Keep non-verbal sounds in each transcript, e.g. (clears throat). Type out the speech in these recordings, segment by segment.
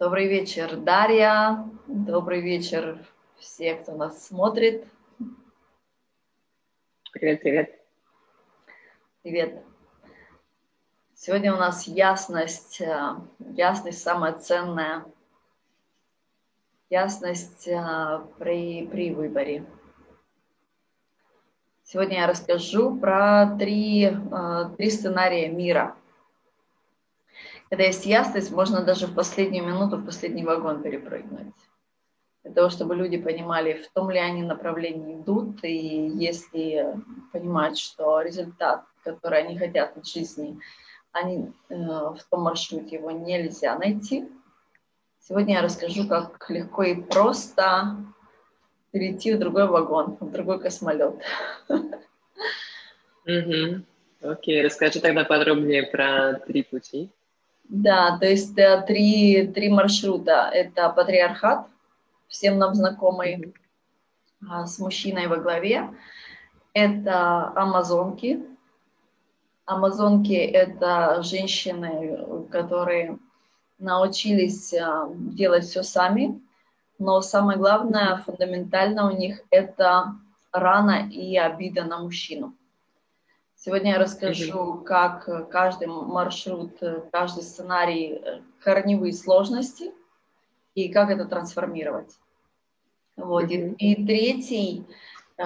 Добрый вечер, Дарья. Добрый вечер все, кто нас смотрит. Привет, привет. Привет. Сегодня у нас ясность, э, ясность самая ценная, ясность э, при, при выборе. Сегодня я расскажу про три, э, три сценария мира – когда есть ясность, можно даже в последнюю минуту, в последний вагон перепрыгнуть. Для того, чтобы люди понимали, в том ли они направлении идут, и если понимать, что результат, который они хотят от жизни, они э, в том маршруте его нельзя найти. Сегодня я расскажу, как легко и просто перейти в другой вагон, в другой космолет. Окей, расскажи тогда подробнее про три пути. Да, то есть э, три, три маршрута. Это патриархат, всем нам знакомый, а, с мужчиной во главе. Это амазонки. Амазонки – это женщины, которые научились а, делать все сами, но самое главное, фундаментально у них – это рана и обида на мужчину. Сегодня я расскажу, как каждый маршрут, каждый сценарий, э, корневые сложности и как это трансформировать. Вот. Mm-hmm. И, и третий, э,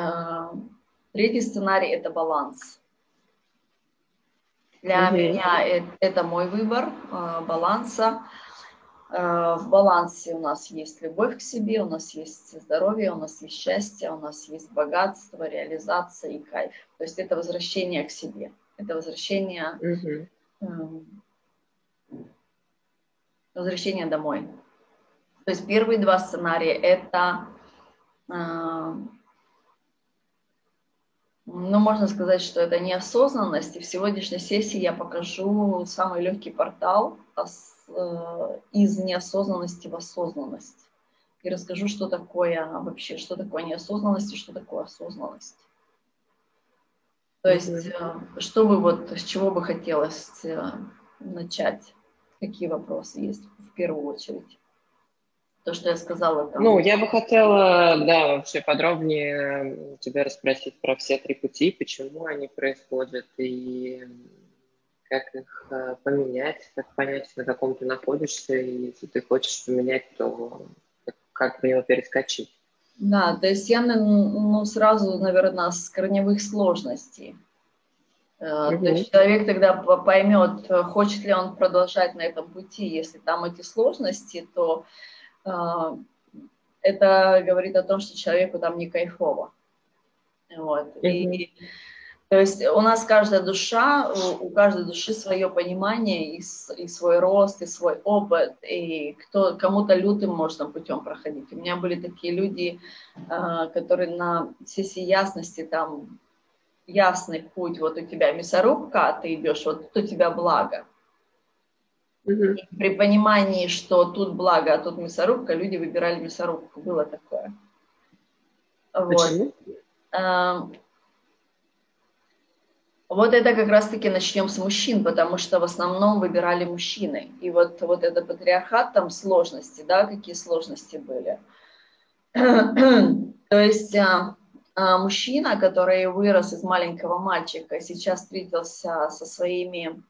третий сценарий – это баланс. Для mm-hmm. меня это, это мой выбор э, баланса. Э, в балансе у нас есть любовь к себе, у нас есть здоровье, у нас есть счастье, у нас есть богатство, реализация и кайф. То есть это возвращение к себе, это возвращение, угу. возвращение домой. То есть первые два сценария это, э, ну, можно сказать, что это неосознанность. И в сегодняшней сессии я покажу самый легкий портал из неосознанности в осознанность. И расскажу, что такое вообще, что такое неосознанность и что такое осознанность. То есть, mm-hmm. что бы вот, с чего бы хотелось э, начать? Какие вопросы есть в первую очередь? То, что я сказала. Там... Ну, я бы хотела, да, вообще подробнее тебя расспросить про все три пути, почему они происходят и как их э, поменять, как понять, на каком ты находишься, и если ты хочешь поменять, то как в него перескочить. Да, то есть я ну, сразу, наверное, с корневых сложностей. Угу. То есть человек тогда поймет, хочет ли он продолжать на этом пути. Если там эти сложности, то э, это говорит о том, что человеку там не кайфово. Вот. Угу. И то есть у нас каждая душа, у каждой души свое понимание и, и свой рост, и свой опыт, и кто, кому-то лютым можно путем проходить. У меня были такие люди, а, которые на сессии ясности, там, ясный путь, вот у тебя мясорубка, а ты идешь, вот тут у тебя благо. Mm-hmm. При понимании, что тут благо, а тут мясорубка, люди выбирали мясорубку. Было такое. Почему? Вот. Вот это как раз-таки начнем с мужчин, потому что в основном выбирали мужчины. И вот, вот это патриархат, там сложности, да, какие сложности были. (clears throat) То есть а, а, мужчина, который вырос из маленького мальчика, сейчас встретился со своими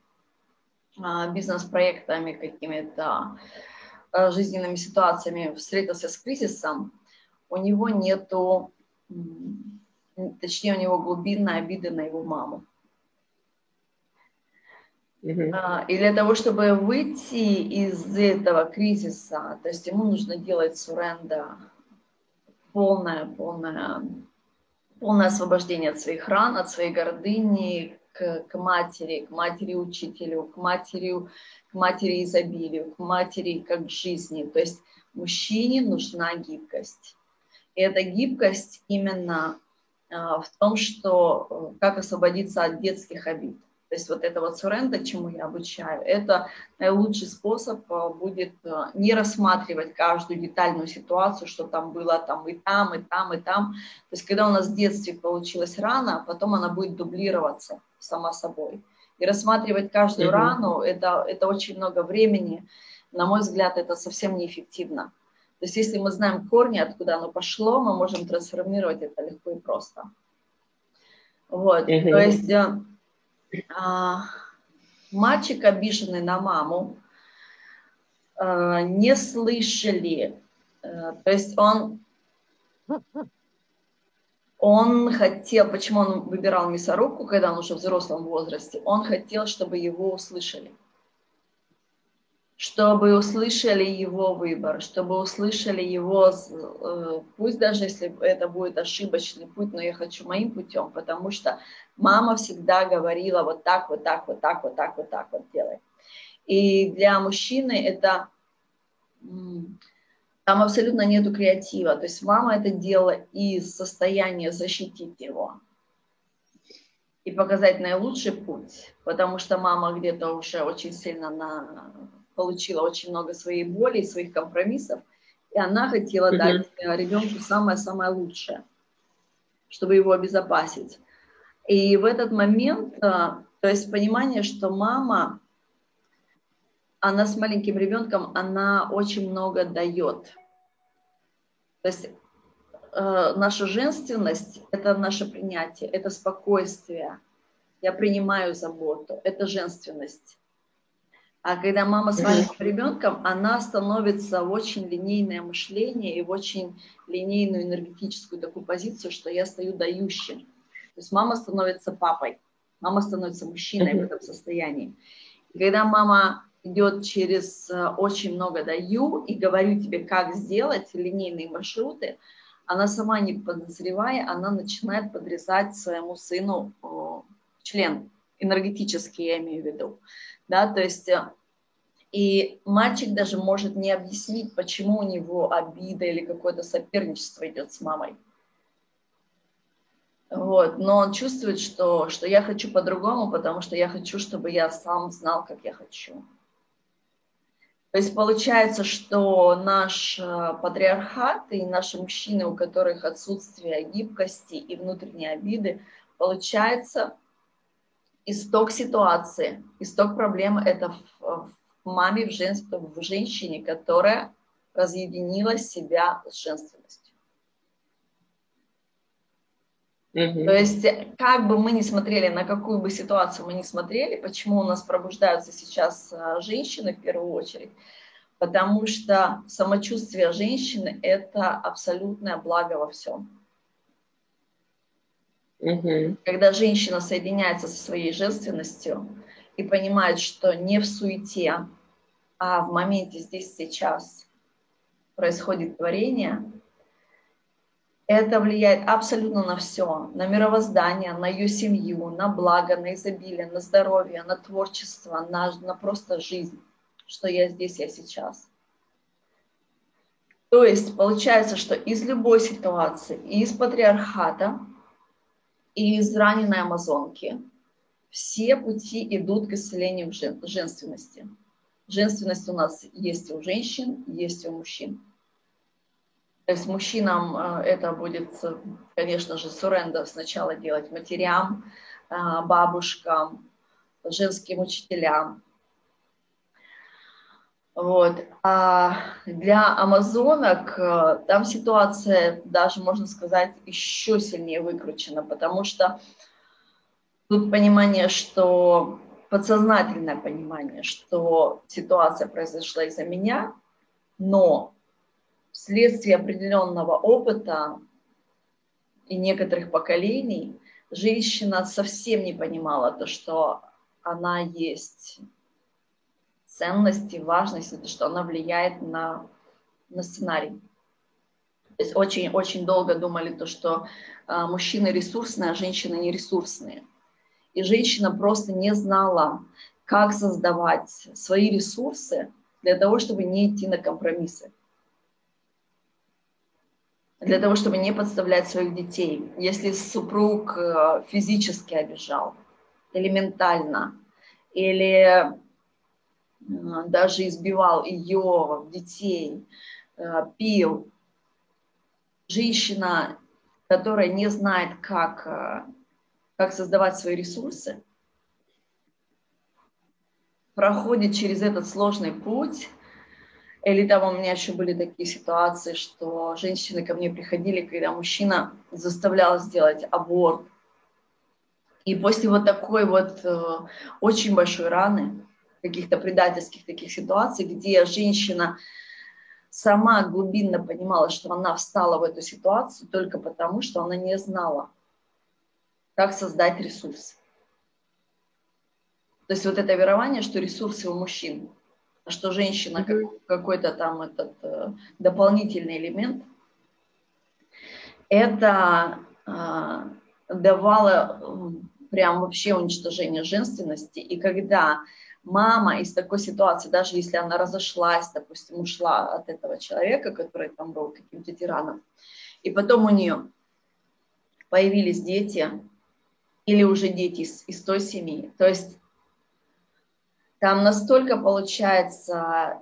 а, бизнес-проектами, какими-то жизненными ситуациями, встретился с кризисом, у него нету, точнее, у него глубинная обида на его маму. Uh-huh. И для того, чтобы выйти из этого кризиса, то есть ему нужно делать суренда, полное, полное, полное освобождение от своих ран, от своей гордыни к, к матери, к матери-учителю, к матери, к матери изобилию, к матери как жизни. То есть мужчине нужна гибкость. И эта гибкость именно а, в том, что э, как освободиться от детских обид. То есть вот это вот суренда, чему я обучаю, это наилучший способ а, будет а, не рассматривать каждую детальную ситуацию, что там было там и там, и там, и там. То есть когда у нас в детстве получилась рана, потом она будет дублироваться сама собой. И рассматривать каждую mm-hmm. рану, это, это очень много времени, на мой взгляд, это совсем неэффективно. То есть если мы знаем корни, откуда оно пошло, мы можем трансформировать это легко и просто. Вот, mm-hmm. то есть э, а, мальчик, обиженный на маму, э, не слышали, э, то есть он он хотел, почему он выбирал мясорубку, когда он уже в взрослом возрасте, он хотел, чтобы его услышали. Чтобы услышали его выбор, чтобы услышали его, э, пусть даже если это будет ошибочный путь, но я хочу моим путем, потому что мама всегда говорила вот так, вот так, вот так, вот так, вот так вот делай. И для мужчины это там абсолютно нету креатива. То есть мама это делала из состояния защитить его и показать наилучший путь, потому что мама где-то уже очень сильно на... получила очень много своей боли и своих компромиссов, и она хотела mm-hmm. дать ребенку самое-самое лучшее, чтобы его обезопасить. И в этот момент, а, то есть понимание, что мама она с маленьким ребенком, она очень много дает. То есть э, наша женственность – это наше принятие, это спокойствие. Я принимаю заботу, это женственность. А когда мама с маленьким ребенком, она становится в очень линейное мышление и в очень линейную энергетическую такую позицию, что я стою дающим. То есть мама становится папой, мама становится мужчиной в этом состоянии. И когда мама идет через э, очень много даю и говорю тебе, как сделать линейные маршруты, она сама не подозревая, она начинает подрезать своему сыну член, энергетический я имею в виду. Да, то есть э, и мальчик даже может не объяснить, почему у него обида или какое-то соперничество идет с мамой. Вот, но он чувствует, что, что я хочу по-другому, потому что я хочу, чтобы я сам знал, как я хочу. То есть получается, что наш э, патриархат и наши мужчины, у которых отсутствие гибкости и внутренней обиды, получается исток ситуации, исток проблемы это в, в маме, в, жен, в женщине, которая разъединила себя с женственностью. Mm-hmm. То есть, как бы мы ни смотрели, на какую бы ситуацию мы ни смотрели, почему у нас пробуждаются сейчас а, женщины в первую очередь, потому что самочувствие женщины – это абсолютное благо во всем. Mm-hmm. Когда женщина соединяется со своей женственностью и понимает, что не в суете, а в моменте здесь сейчас происходит творение – это влияет абсолютно на все, на мировоздание, на ее семью, на благо, на изобилие, на здоровье, на творчество, на, на просто жизнь, что я здесь, я сейчас. То есть получается, что из любой ситуации, из патриархата, из раненой амазонки, все пути идут к исцелению жен, женственности. Женственность у нас есть у женщин, есть у мужчин. То есть мужчинам э, это будет, конечно же, суренда сначала делать матерям, э, бабушкам, женским учителям. Вот. А для амазонок э, там ситуация даже, можно сказать, еще сильнее выкручена, потому что тут понимание, что подсознательное понимание, что ситуация произошла из-за меня, но вследствие определенного опыта и некоторых поколений женщина совсем не понимала то, что она есть ценность и важность, это что она влияет на, на сценарий. То есть очень-очень долго думали то, что э, мужчины ресурсные, а женщины не ресурсные. И женщина просто не знала, как создавать свои ресурсы для того, чтобы не идти на компромиссы для того, чтобы не подставлять своих детей. Если супруг э, физически обижал, или ментально, или даже избивал ее, детей, э, пил, женщина, которая не знает, как, как создавать свои ресурсы, проходит через этот сложный путь, Или там у меня еще были такие ситуации, что женщины ко мне приходили, когда мужчина заставлял сделать аборт. И после вот такой вот э, очень большой раны, каких-то предательских таких ситуаций, где женщина сама глубинно понимала, что она встала в эту ситуацию только потому, что она не знала, как создать ресурс. То есть вот это верование, что ресурсы у мужчин – что женщина как, какой-то там этот э, дополнительный элемент, это э, давало прям вообще уничтожение женственности. И когда мама из такой ситуации, даже если она разошлась, допустим, ушла от этого человека, который там был каким-то тираном, и потом у нее появились дети, или уже дети из, из той семьи, то есть там настолько получается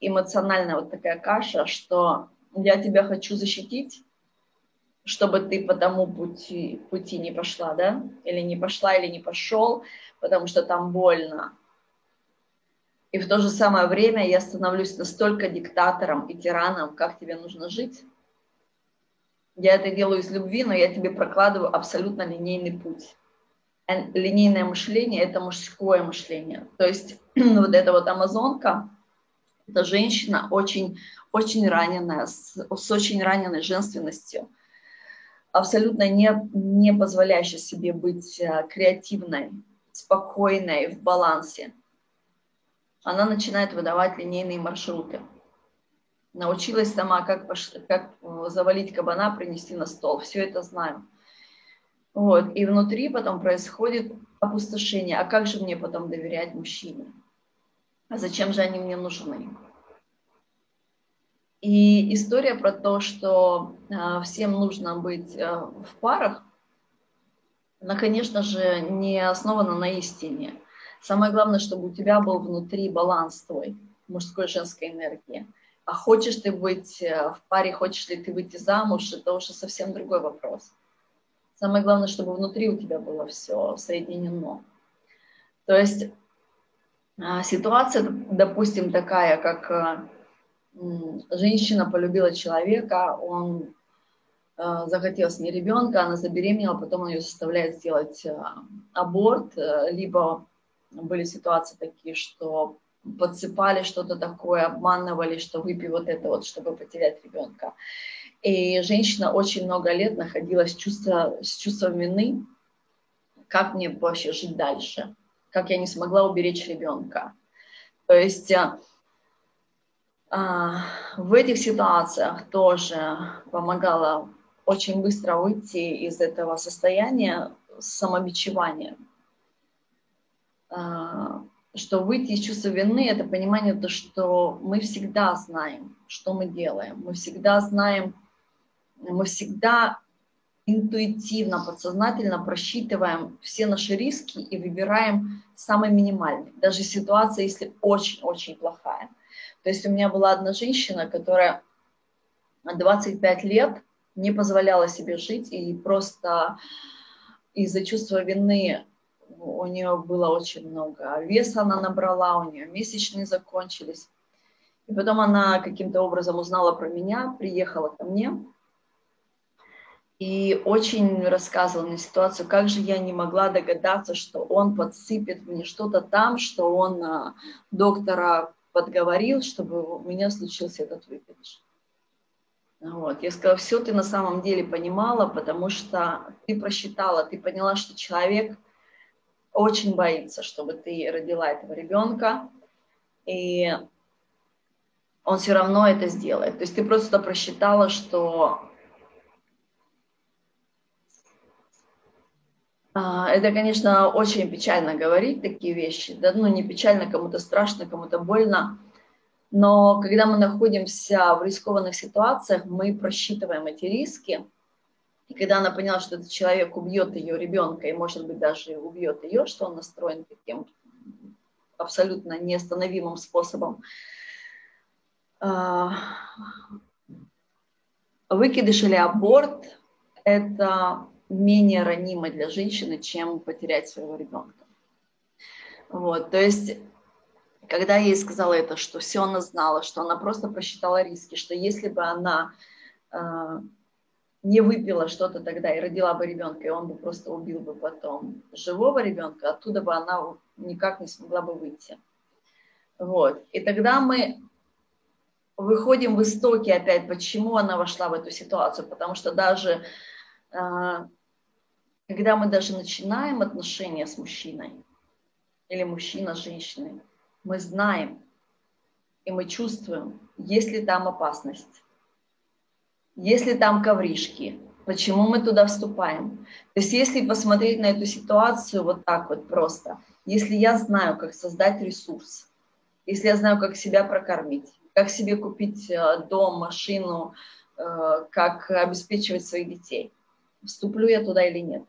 эмоциональная вот такая каша, что я тебя хочу защитить, чтобы ты по тому пути, пути не пошла, да, или не пошла, или не пошел, потому что там больно. И в то же самое время я становлюсь настолько диктатором и тираном, как тебе нужно жить. Я это делаю из любви, но я тебе прокладываю абсолютно линейный путь линейное мышление – это мужское мышление. То есть (clears throat) вот эта вот амазонка, это женщина очень, очень раненая, с, с очень раненой женственностью, абсолютно не, не позволяющая себе быть э, креативной, спокойной, в балансе. Она начинает выдавать линейные маршруты. Научилась сама, как, как э, завалить кабана, принести на стол. Все это знаю. Вот. И внутри потом происходит опустошение. А как же мне потом доверять мужчине? А зачем же они мне нужны? И история про то, что э, всем нужно быть э, в парах, она, конечно же, не основана на истине. Самое главное, чтобы у тебя был внутри баланс твой, мужской и женской энергии. А хочешь ты быть э, в паре, хочешь ли ты выйти замуж, это уже совсем другой вопрос. Самое главное, чтобы внутри у тебя было все соединено. То есть а, ситуация, допустим, такая, как а, женщина полюбила человека, он а, захотел с ней ребенка, она забеременела, потом он ее заставляет сделать аборт, либо были ситуации такие, что подсыпали что-то такое, обманывали, что выпей вот это вот, чтобы потерять ребенка. И женщина очень много лет находилась чувство, с чувством вины, как мне вообще жить дальше, как я не смогла уберечь ребенка. То есть а, а, в этих ситуациях тоже помогала очень быстро выйти из этого состояния самобичевания. А, что выйти из чувства вины – это понимание, то, что мы всегда знаем, что мы делаем. Мы всегда знаем, мы всегда интуитивно, подсознательно просчитываем все наши риски и выбираем самый минимальный, даже ситуация, если очень-очень плохая. То есть у меня была одна женщина, которая 25 лет не позволяла себе жить, и просто из-за чувства вины у нее было очень много веса, она набрала, у нее месячные закончились. И потом она каким-то образом узнала про меня, приехала ко мне, и очень рассказывал мне ситуацию, как же я не могла догадаться, что он подсыпет мне что-то там, что он а, доктора подговорил, чтобы у меня случился этот выпадеж. Вот. Я сказала, все ты на самом деле понимала, потому что ты просчитала, ты поняла, что человек очень боится, чтобы ты родила этого ребенка, и он все равно это сделает. То есть ты просто просчитала, что А, это, конечно, очень печально говорить такие вещи, да, ну не печально, кому-то страшно, кому-то больно, но когда мы находимся в рискованных ситуациях, мы просчитываем эти риски, и когда она поняла, что этот человек убьет ее ребенка, и, может быть, даже убьет ее, что он настроен таким абсолютно неостановимым способом, а, выкидыш или аборт – это менее ранимой для женщины, чем потерять своего ребенка. Вот, то есть, когда я ей сказала это, что все она знала, что она просто просчитала риски, что если бы она э, не выпила что-то тогда и родила бы ребенка, и он бы просто убил бы потом живого ребенка, оттуда бы она никак не смогла бы выйти. Вот. И тогда мы выходим в истоки опять, почему она вошла в эту ситуацию, потому что даже э, когда мы даже начинаем отношения с мужчиной или мужчина с женщиной, мы знаем и мы чувствуем, есть ли там опасность, есть ли там ковришки, почему мы туда вступаем. То есть если посмотреть на эту ситуацию вот так вот просто, если я знаю, как создать ресурс, если я знаю, как себя прокормить, как себе купить э, дом, машину, э, как обеспечивать своих детей, вступлю я туда или нет.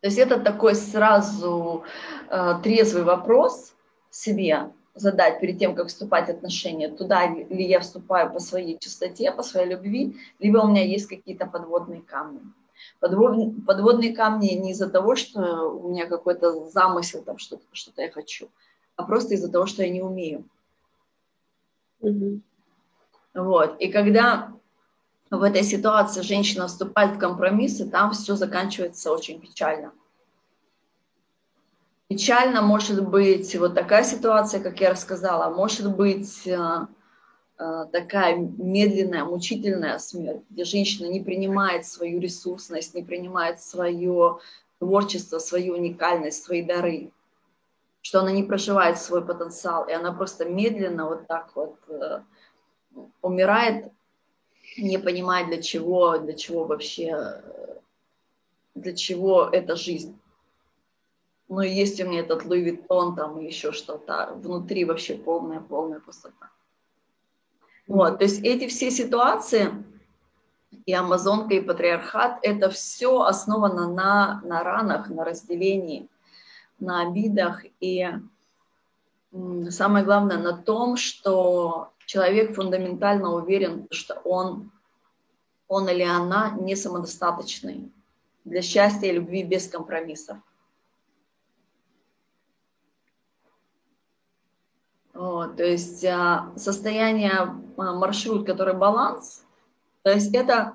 То есть это такой сразу э, трезвый вопрос себе задать перед тем, как вступать в отношения, туда ли я вступаю по своей чистоте, по своей любви, либо у меня есть какие-то подводные камни. Подвод, подводные камни не из-за того, что у меня какой-то замысел, там что-то, что-то я хочу, а просто из-за того, что я не умею. Mm-hmm. Вот. И когда в этой ситуации женщина вступает в компромиссы, там все заканчивается очень печально. Печально может быть вот такая ситуация, как я рассказала, может быть э, э, такая медленная, мучительная смерть, где женщина не принимает свою ресурсность, не принимает свое творчество, свою уникальность, свои дары, что она не проживает свой потенциал, и она просто медленно вот так вот э, умирает не понимать, для чего, для чего вообще, для чего эта жизнь. Ну, и есть у меня этот Луи Виттон, там и еще что-то. Внутри вообще полная, полная пустота. Вот, то есть эти все ситуации, и Амазонка, и Патриархат, это все основано на, на ранах, на разделении, на обидах. И самое главное на том, что человек фундаментально уверен, что он, он или она не самодостаточный для счастья и любви без компромиссов. Вот, то есть а, состояние а, маршрут, который баланс, то есть это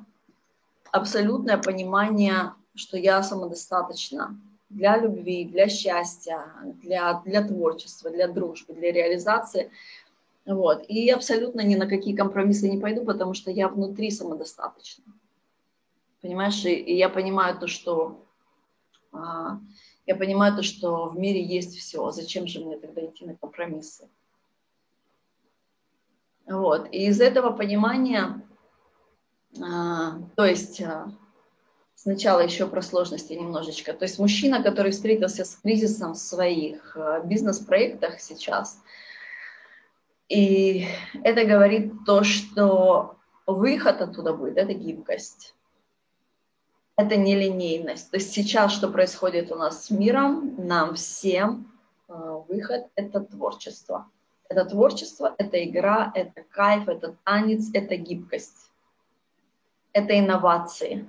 абсолютное понимание, что я самодостаточна для любви, для счастья, для, для творчества, для дружбы, для реализации – вот. И абсолютно ни на какие компромиссы не пойду, потому что я внутри самодостаточна. Понимаешь, и, и я понимаю то, что а, я понимаю то, что в мире есть все. Зачем же мне тогда идти на компромиссы? Вот. И из этого понимания, а, то есть а, сначала еще про сложности немножечко. То есть мужчина, который встретился с кризисом в своих а, бизнес-проектах сейчас, и это говорит то, что выход оттуда будет, это гибкость. Это нелинейность. То есть сейчас, что происходит у нас с миром, нам всем выход – это творчество. Это творчество, это игра, это кайф, это танец, это гибкость. Это инновации.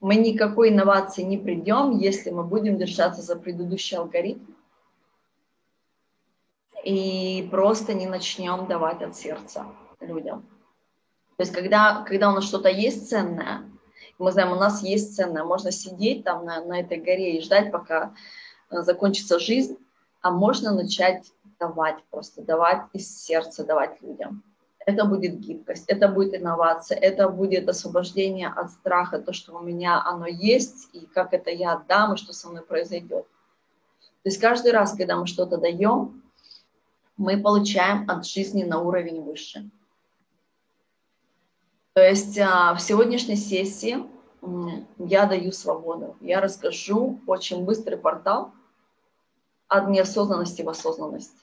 Мы никакой инновации не придем, если мы будем держаться за предыдущий алгоритм и просто не начнем давать от сердца людям. То есть когда, когда у нас что-то есть ценное, мы знаем, у нас есть ценное, можно сидеть там на, на этой горе и ждать, пока э, закончится жизнь, а можно начать давать, просто давать из сердца, давать людям. Это будет гибкость, это будет инновация, это будет освобождение от страха, то, что у меня оно есть, и как это я отдам, и что со мной произойдет. То есть каждый раз, когда мы что-то даем, мы получаем от жизни на уровень выше. То есть а, в сегодняшней сессии я даю свободу. Я расскажу очень быстрый портал от неосознанности в осознанность.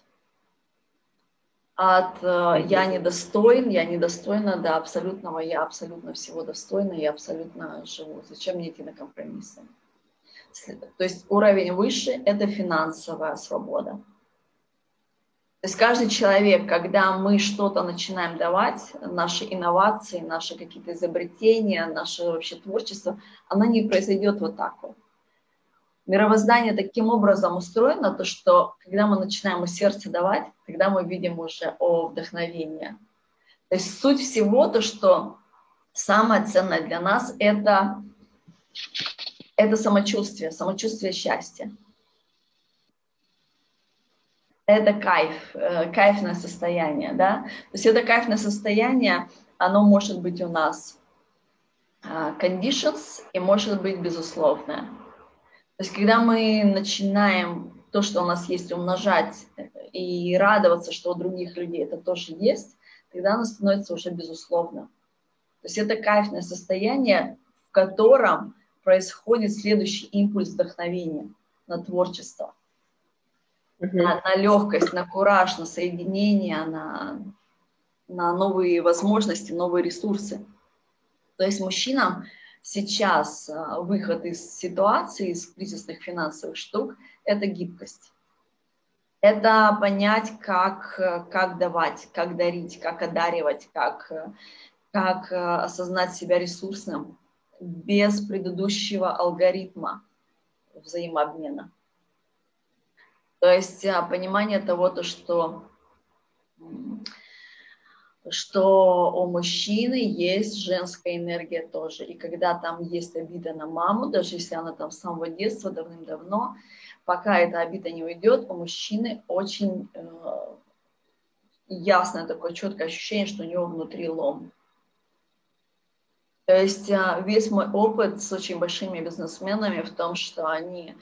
От э, я недостоин, я недостойна до абсолютного, я абсолютно всего достойна, я абсолютно живу. Зачем мне идти на компромиссы? То есть уровень выше – это финансовая свобода. То есть каждый человек, когда мы что-то начинаем давать, наши инновации, наши какие-то изобретения, наше вообще творчество, оно не произойдет вот так вот. Мировоздание таким образом устроено, то что когда мы начинаем у сердца давать, тогда мы видим уже о вдохновении. То есть суть всего то, что самое ценное для нас это, это самочувствие, самочувствие счастья. Это кайф, э, кайфное состояние, да. То есть это кайфное состояние, оно может быть у нас а, conditions и может быть безусловное. То есть когда мы начинаем то, что у нас есть, умножать и радоваться, что у других людей это тоже есть, тогда оно становится уже безусловно. То есть это кайфное состояние, в котором происходит следующий импульс вдохновения на творчество, uh-huh. на, на легкость, на кураж, на соединение, на, на новые возможности, новые ресурсы. То есть мужчинам сейчас а, выход из ситуации, из кризисных финансовых штук, это гибкость. Это понять, как, как давать, как дарить, как одаривать, как, как а, осознать себя ресурсным без предыдущего алгоритма взаимообмена. То есть понимание того, то, что что у мужчины есть женская энергия тоже. И когда там есть обида на маму, даже если она там с самого детства, давным-давно, пока эта обида не уйдет, у мужчины очень э, ясное такое четкое ощущение, что у него внутри лом. То есть э, весь мой опыт с очень большими бизнесменами в том, что они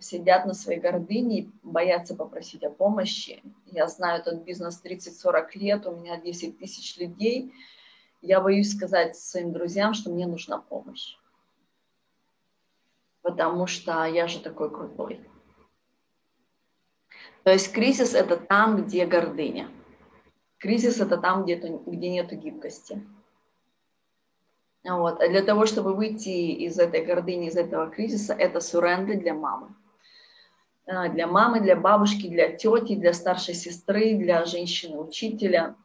сидят на своей гордыне, боятся попросить о помощи. Я знаю этот бизнес 30-40 лет, у меня 10 тысяч людей. Я боюсь сказать своим друзьям, что мне нужна помощь. Потому что я же такой крутой. То есть кризис – это там, где гордыня. Кризис – это там, где, где нет гибкости. Вот. А для того, чтобы выйти из этой гордыни, из этого кризиса, это суренды для мамы. А, для мамы, для бабушки, для тети, для старшей сестры, для женщины-учителя.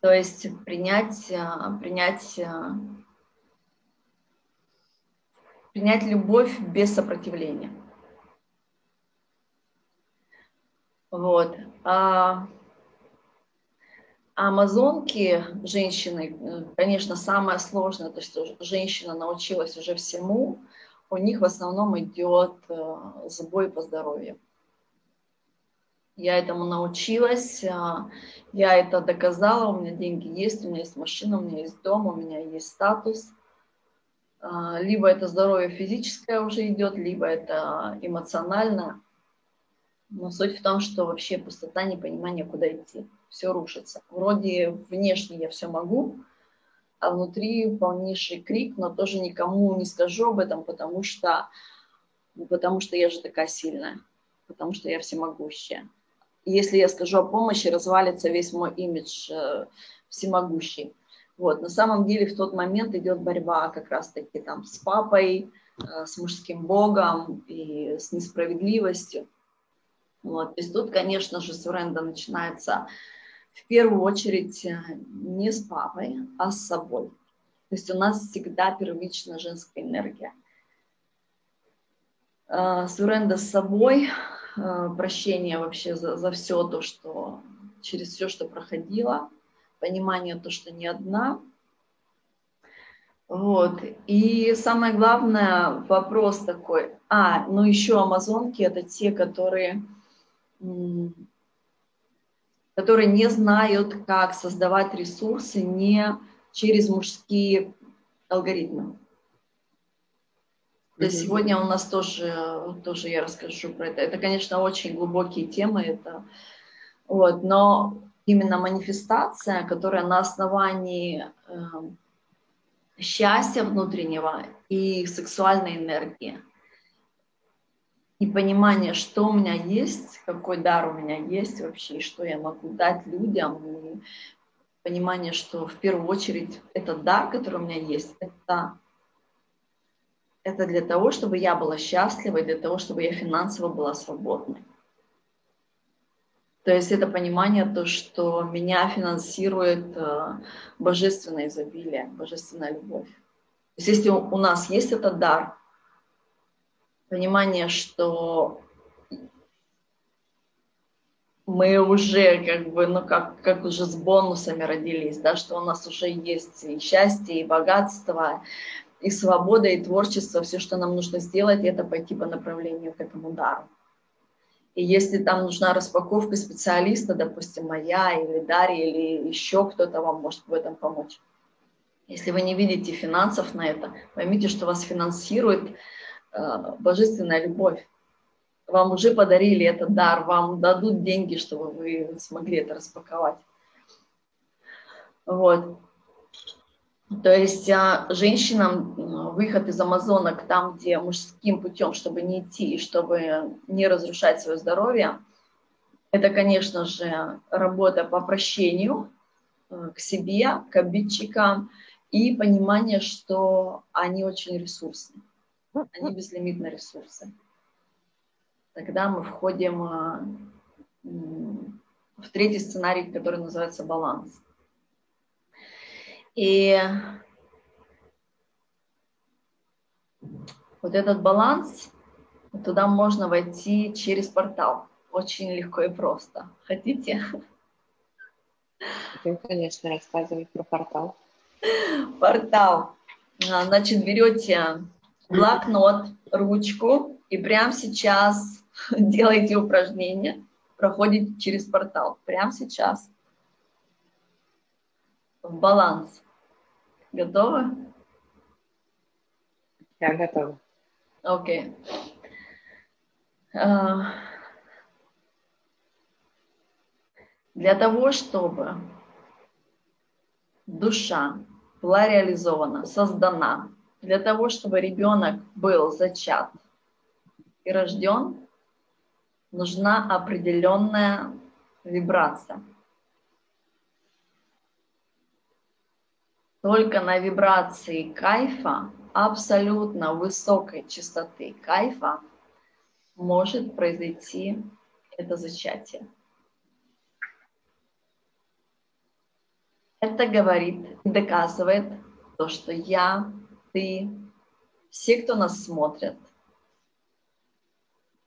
То есть принять, а, принять, а, принять любовь без сопротивления. Вот. А амазонки, женщины, конечно, самое сложное, то, что женщина научилась уже всему, у них в основном идет э, сбой по здоровью. Я этому научилась, э, я это доказала, у меня деньги есть, у меня есть машина, у меня есть дом, у меня есть статус. Э, либо это здоровье физическое уже идет, либо это эмоционально. Но суть в том, что вообще пустота, непонимание, куда идти. Все рушится. Вроде внешне я все могу, а внутри полнейший крик, но тоже никому не скажу об этом, потому что, потому что я же такая сильная, потому что я всемогущая. Если я скажу о помощи, развалится весь мой имидж э, всемогущий. Вот. На самом деле в тот момент идет борьба как раз-таки там с папой, э, с мужским богом и с несправедливостью. Вот. То есть тут, конечно же, с Уренда начинается в первую очередь э, не с папой, а с собой. То есть у нас всегда первична женская энергия. Э, Суренда с собой, э, прощение вообще за, за все то, что через все, что проходила, понимание то, что не одна. Вот. И самое главное, вопрос такой. А, ну еще амазонки это те, которые которые не знают, как создавать ресурсы не через мужские алгоритмы. То есть сегодня у нас тоже, тоже я расскажу про это. Это, конечно, очень глубокие темы, это, вот, но именно манифестация, которая на основании э, счастья внутреннего и сексуальной энергии – и понимание, что у меня есть, какой дар у меня есть вообще, и что я могу дать людям, и понимание, что в первую очередь этот дар, который у меня есть, это, это для того, чтобы я была счастлива, и для того, чтобы я финансово была свободной. То есть это понимание, то, что меня финансирует э, божественное изобилие, божественная любовь. То есть если у нас есть этот дар, понимание, что мы уже как бы, ну как, как уже с бонусами родились, да, что у нас уже есть и счастье, и богатство, и свобода, и творчество, все, что нам нужно сделать, это пойти по направлению к этому дару. И если там нужна распаковка специалиста, допустим, моя или Дарья, или еще кто-то вам может в этом помочь. Если вы не видите финансов на это, поймите, что вас финансирует божественная любовь. Вам уже подарили этот дар, вам дадут деньги, чтобы вы смогли это распаковать. Вот. То есть а, женщинам выход из амазонок там, где мужским путем, чтобы не идти и чтобы не разрушать свое здоровье, это, конечно же, работа по прощению э, к себе, к обидчикам и понимание, что они очень ресурсны, они безлимитно ресурсы. Тогда мы входим а, в третий сценарий, который называется баланс. И вот этот баланс, туда можно войти через портал. Очень легко и просто. Хотите? Хотим, конечно, рассказывать про портал. Портал. А, значит, берете блокнот, ручку и прямо сейчас (laughs) делаете упражнение, проходите через портал. Прямо сейчас в баланс. Готовы? Я готова. Окей. Okay. Uh, для того, чтобы душа была реализована, создана, для того, чтобы ребенок был зачат и рожден, нужна определенная вибрация. Только на вибрации кайфа, абсолютно высокой частоты кайфа, может произойти это зачатие. Это говорит доказывает то, что я, ты, все, кто нас смотрят,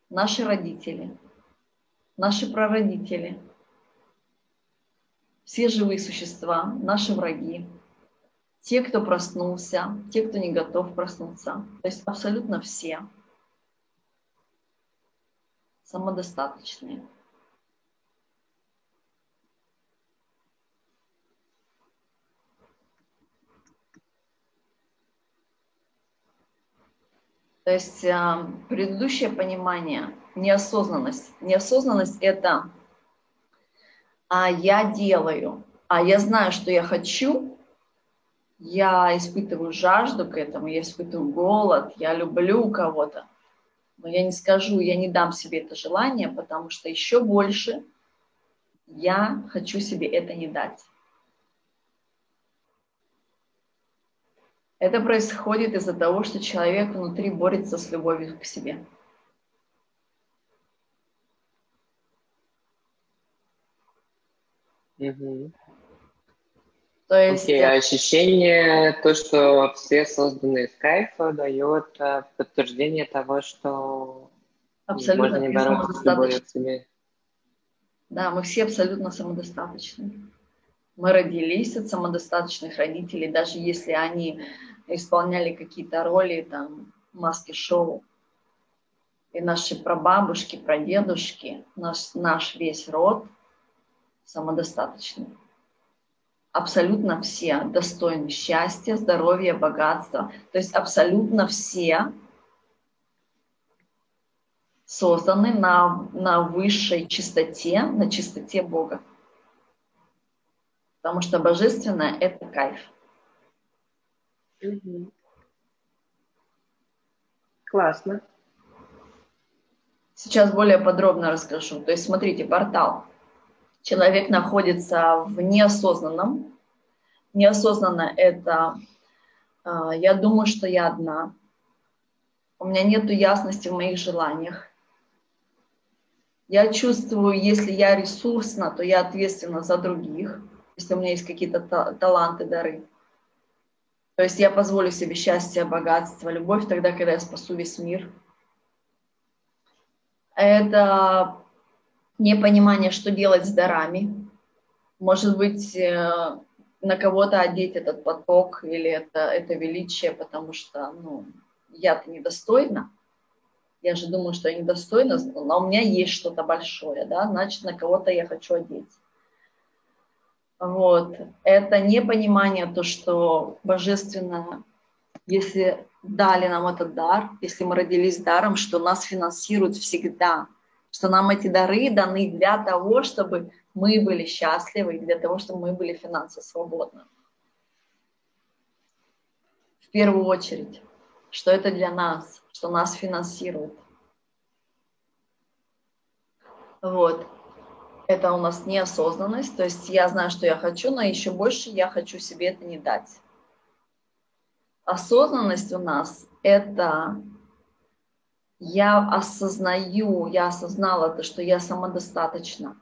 наши родители, наши прародители, все живые существа, наши враги, те, кто проснулся, те, кто не готов проснуться. То есть абсолютно все самодостаточные. То есть предыдущее понимание, неосознанность. Неосознанность – это а я делаю, а я знаю, что я хочу, я испытываю жажду к этому, я испытываю голод, я люблю кого-то. Но я не скажу, я не дам себе это желание, потому что еще больше я хочу себе это не дать. Это происходит из-за того, что человек внутри борется с любовью к себе. Mm-hmm. То есть... Okay, а ощущение, то, что все созданы из кайфа, дает э, подтверждение того, что абсолютно можно не бороться с любовью к себе. Да, мы все абсолютно самодостаточны. Мы родились от самодостаточных родителей, даже если они исполняли какие-то роли, там, маски-шоу. И наши прабабушки, прадедушки, наш, наш весь род самодостаточный абсолютно все достойны счастья, здоровья, богатства. То есть абсолютно все созданы на, на высшей чистоте, на чистоте Бога. Потому что божественное – это кайф. Угу. Классно. Сейчас более подробно расскажу. То есть смотрите, портал – человек находится в неосознанном. Неосознанно это а, я думаю, что я одна. У меня нет ясности в моих желаниях. Я чувствую, если я ресурсна, то я ответственна за других, если у меня есть какие-то та- таланты, дары. То есть я позволю себе счастье, богатство, любовь тогда, когда я спасу весь мир. Это непонимание, что делать с дарами. Может быть, э, на кого-то одеть этот поток или это, это величие, потому что ну, я-то недостойна. Я же думаю, что я недостойна, но у меня есть что-то большое, да, значит, на кого-то я хочу одеть. Вот. Это непонимание, то, что божественное, если дали нам этот дар, если мы родились даром, что нас финансируют всегда, что нам эти дары даны для того, чтобы мы были счастливы, и для того, чтобы мы были финансово свободны. В первую очередь, что это для нас, что нас финансируют. Вот. Это у нас неосознанность, то есть я знаю, что я хочу, но еще больше я хочу себе это не дать. Осознанность у нас – это я осознаю, я осознала то, что я самодостаточна.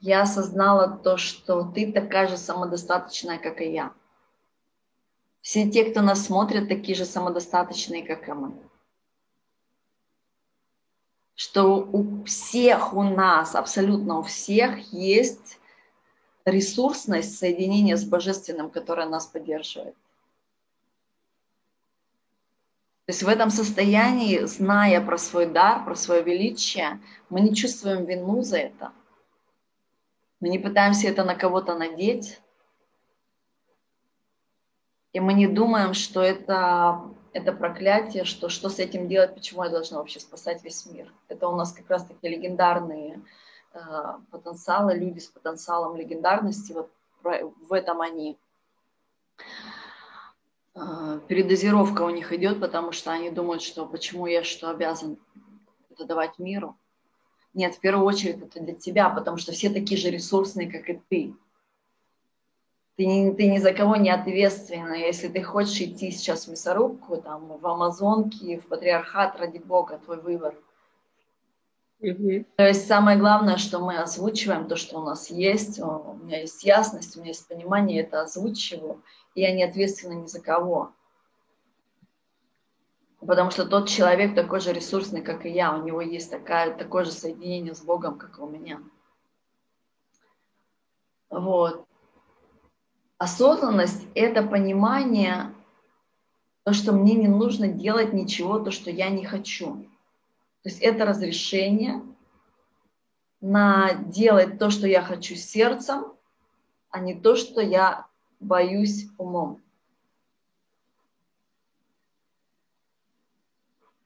Я осознала то, что ты такая же самодостаточная, как и я. Все те, кто нас смотрят, такие же самодостаточные, как и мы. Что у всех у нас, абсолютно у всех есть ресурсность соединения с Божественным, которое нас поддерживает. То есть в этом состоянии, зная про свой дар, про свое величие, мы не чувствуем вину за это. Мы не пытаемся это на кого-то надеть. И мы не думаем, что это, это проклятие, что что с этим делать, почему я должна вообще спасать весь мир. Это у нас как раз-таки легендарные э, потенциалы, люди с потенциалом легендарности, вот в этом они а, передозировка у них идет, потому что они думают, что почему я что обязан это давать миру. Нет, в первую очередь это для тебя, потому что все такие же ресурсные, как и ты. Ты, ни, ты ни за кого не ответственна. Если ты хочешь идти сейчас в мясорубку, там, в Амазонки, в Патриархат, ради Бога, твой выбор. Mm-hmm. То есть самое главное, что мы озвучиваем то, что у нас есть. У меня есть ясность, у меня есть понимание, это озвучиваю я не ответственна ни за кого. Потому что тот человек такой же ресурсный, как и я, у него есть такая, такое же соединение с Богом, как и у меня. Вот. Осознанность – это понимание, то, что мне не нужно делать ничего, то, что я не хочу. То есть это разрешение на делать то, что я хочу сердцем, а не то, что я боюсь умом.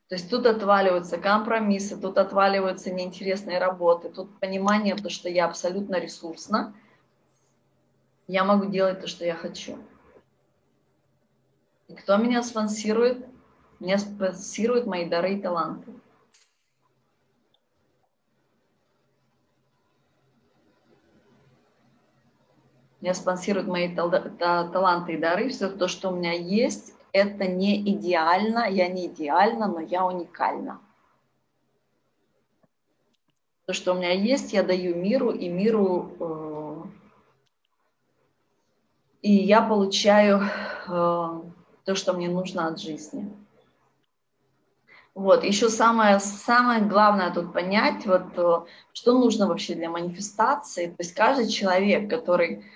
То есть тут отваливаются компромиссы, тут отваливаются неинтересные работы, тут понимание, то, что я абсолютно ресурсна, я могу делать то, что я хочу. И кто меня спонсирует? Меня спонсируют мои дары и таланты. меня спонсируют мои тал таланты и дары, все то, что у меня есть, это не идеально, я не идеальна, но я уникальна. То, что у меня есть, я даю миру, и миру, э, и я получаю э, то, что мне нужно от жизни. Вот, еще самое, самое главное тут понять, вот, э, что нужно вообще для манифестации. То есть каждый человек, который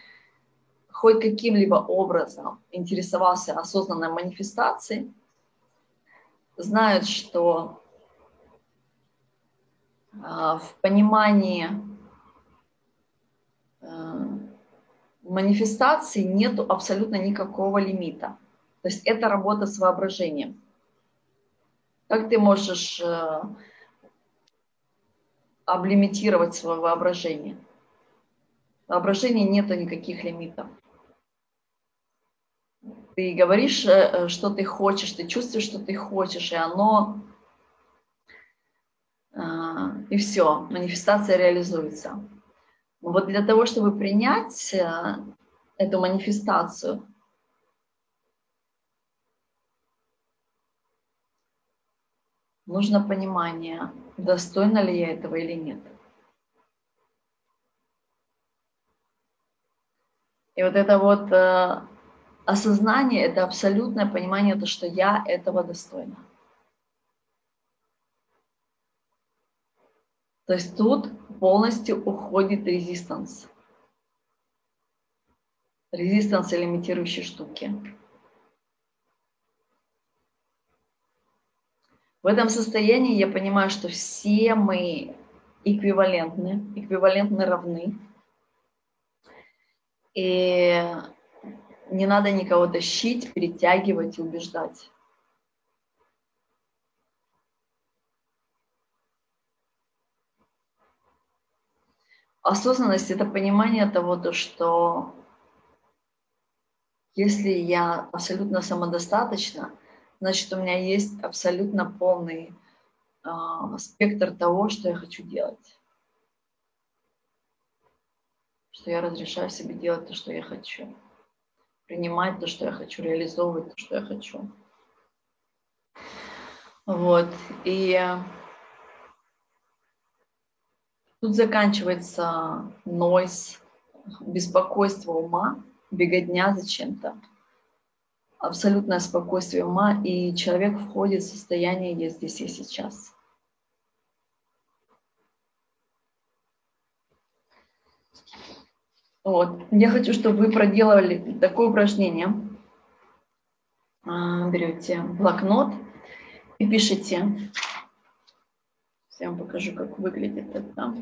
хоть каким-либо образом интересовался осознанной манифестацией, знают, что а, в понимании а, манифестации нет абсолютно никакого лимита. То есть это работа с воображением. Как ты можешь э, облимитировать свое воображение? Воображение нету никаких лимитов ты говоришь, э, э, что ты хочешь, ты чувствуешь, что ты хочешь, и оно, а, и все, манифестация реализуется. Вот для того, чтобы принять э, эту манифестацию, нужно понимание, достойна ли я этого или нет. И вот это вот осознание – это абсолютное понимание, то, что я этого достойна. То есть тут полностью уходит резистанс. Резистанс и лимитирующие штуки. В этом состоянии я понимаю, что все мы эквивалентны, эквивалентны равны. И не надо никого тащить, перетягивать и убеждать. Осознанность – это понимание того, то, что если я абсолютно самодостаточна, значит, у меня есть абсолютно полный э, спектр того, что я хочу делать. Что я разрешаю себе делать то, что я хочу. Принимать то, что я хочу, реализовывать то, что я хочу. Вот. И тут заканчивается нойс, беспокойство ума, беготня за чем-то абсолютное спокойствие ума, и человек входит в состояние «я здесь, я сейчас». Вот. Я хочу, чтобы вы проделали такое упражнение. А, берете блокнот и пишите. Я вам покажу, как выглядит это.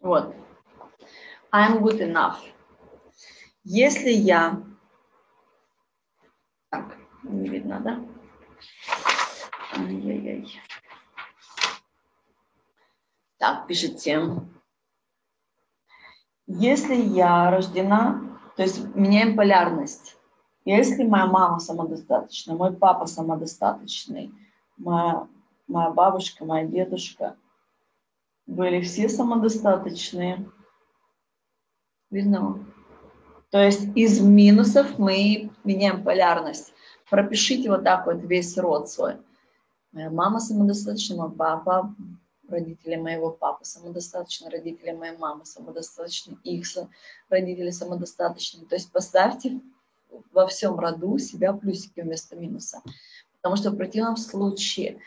Вот. I'm good enough. Если я... Так, не видно, да? Ай-яй-яй. Так, пишите. Если я рождена, то есть меняем полярность. Если моя мама самодостаточная, мой папа самодостаточный, моя, моя бабушка, моя дедушка – были все самодостаточные. Видно? То есть из минусов мы меняем полярность. Пропишите вот так вот весь род свой. Моя мама самодостаточна, мой папа, родители моего папы самодостаточны, родители моей мамы самодостаточны, их родители самодостаточны. То есть поставьте во всем роду себя плюсики вместо минуса. Потому что в противном случае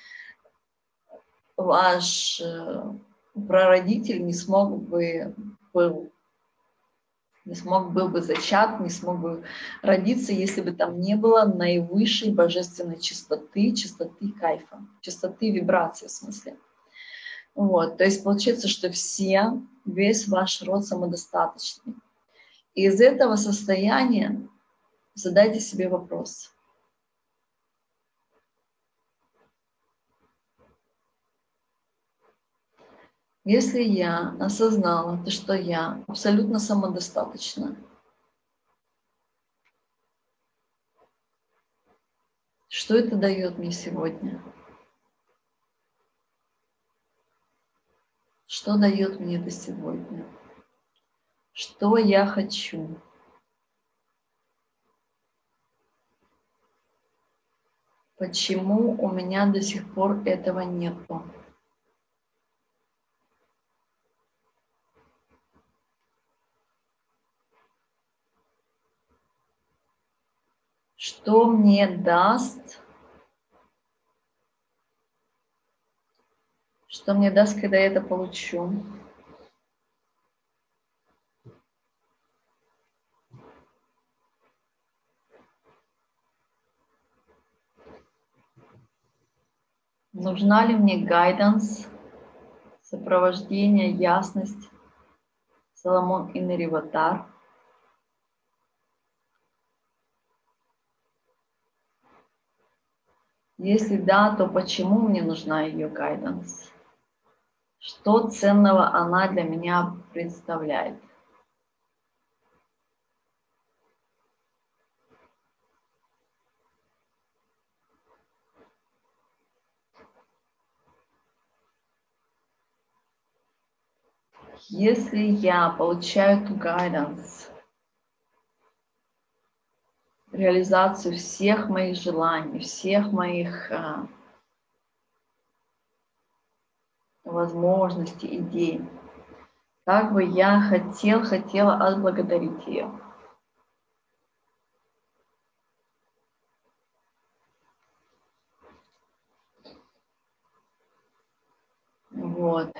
ваш э, прародитель не смог бы был не смог был бы зачат, не смог бы родиться, если бы там не было наивысшей божественной чистоты, чистоты кайфа, чистоты вибрации в смысле. Вот, то есть получается, что все, весь ваш род самодостаточный. И из этого состояния задайте себе вопрос. Если я осознала, то, что я абсолютно самодостаточна, что это дает мне сегодня? Что дает мне это сегодня? Что я хочу? Почему у меня до сих пор этого нету? что мне даст, что мне даст, когда я это получу. Нужна ли мне гайданс, сопровождение, ясность, Соломон и Нериватар? Если да, то почему мне нужна ее гайданс? Что ценного она для меня представляет? Если я получаю гайданс, реализацию всех моих желаний, всех моих возможности, идей. Как бы я хотел, хотела отблагодарить ее. Вот.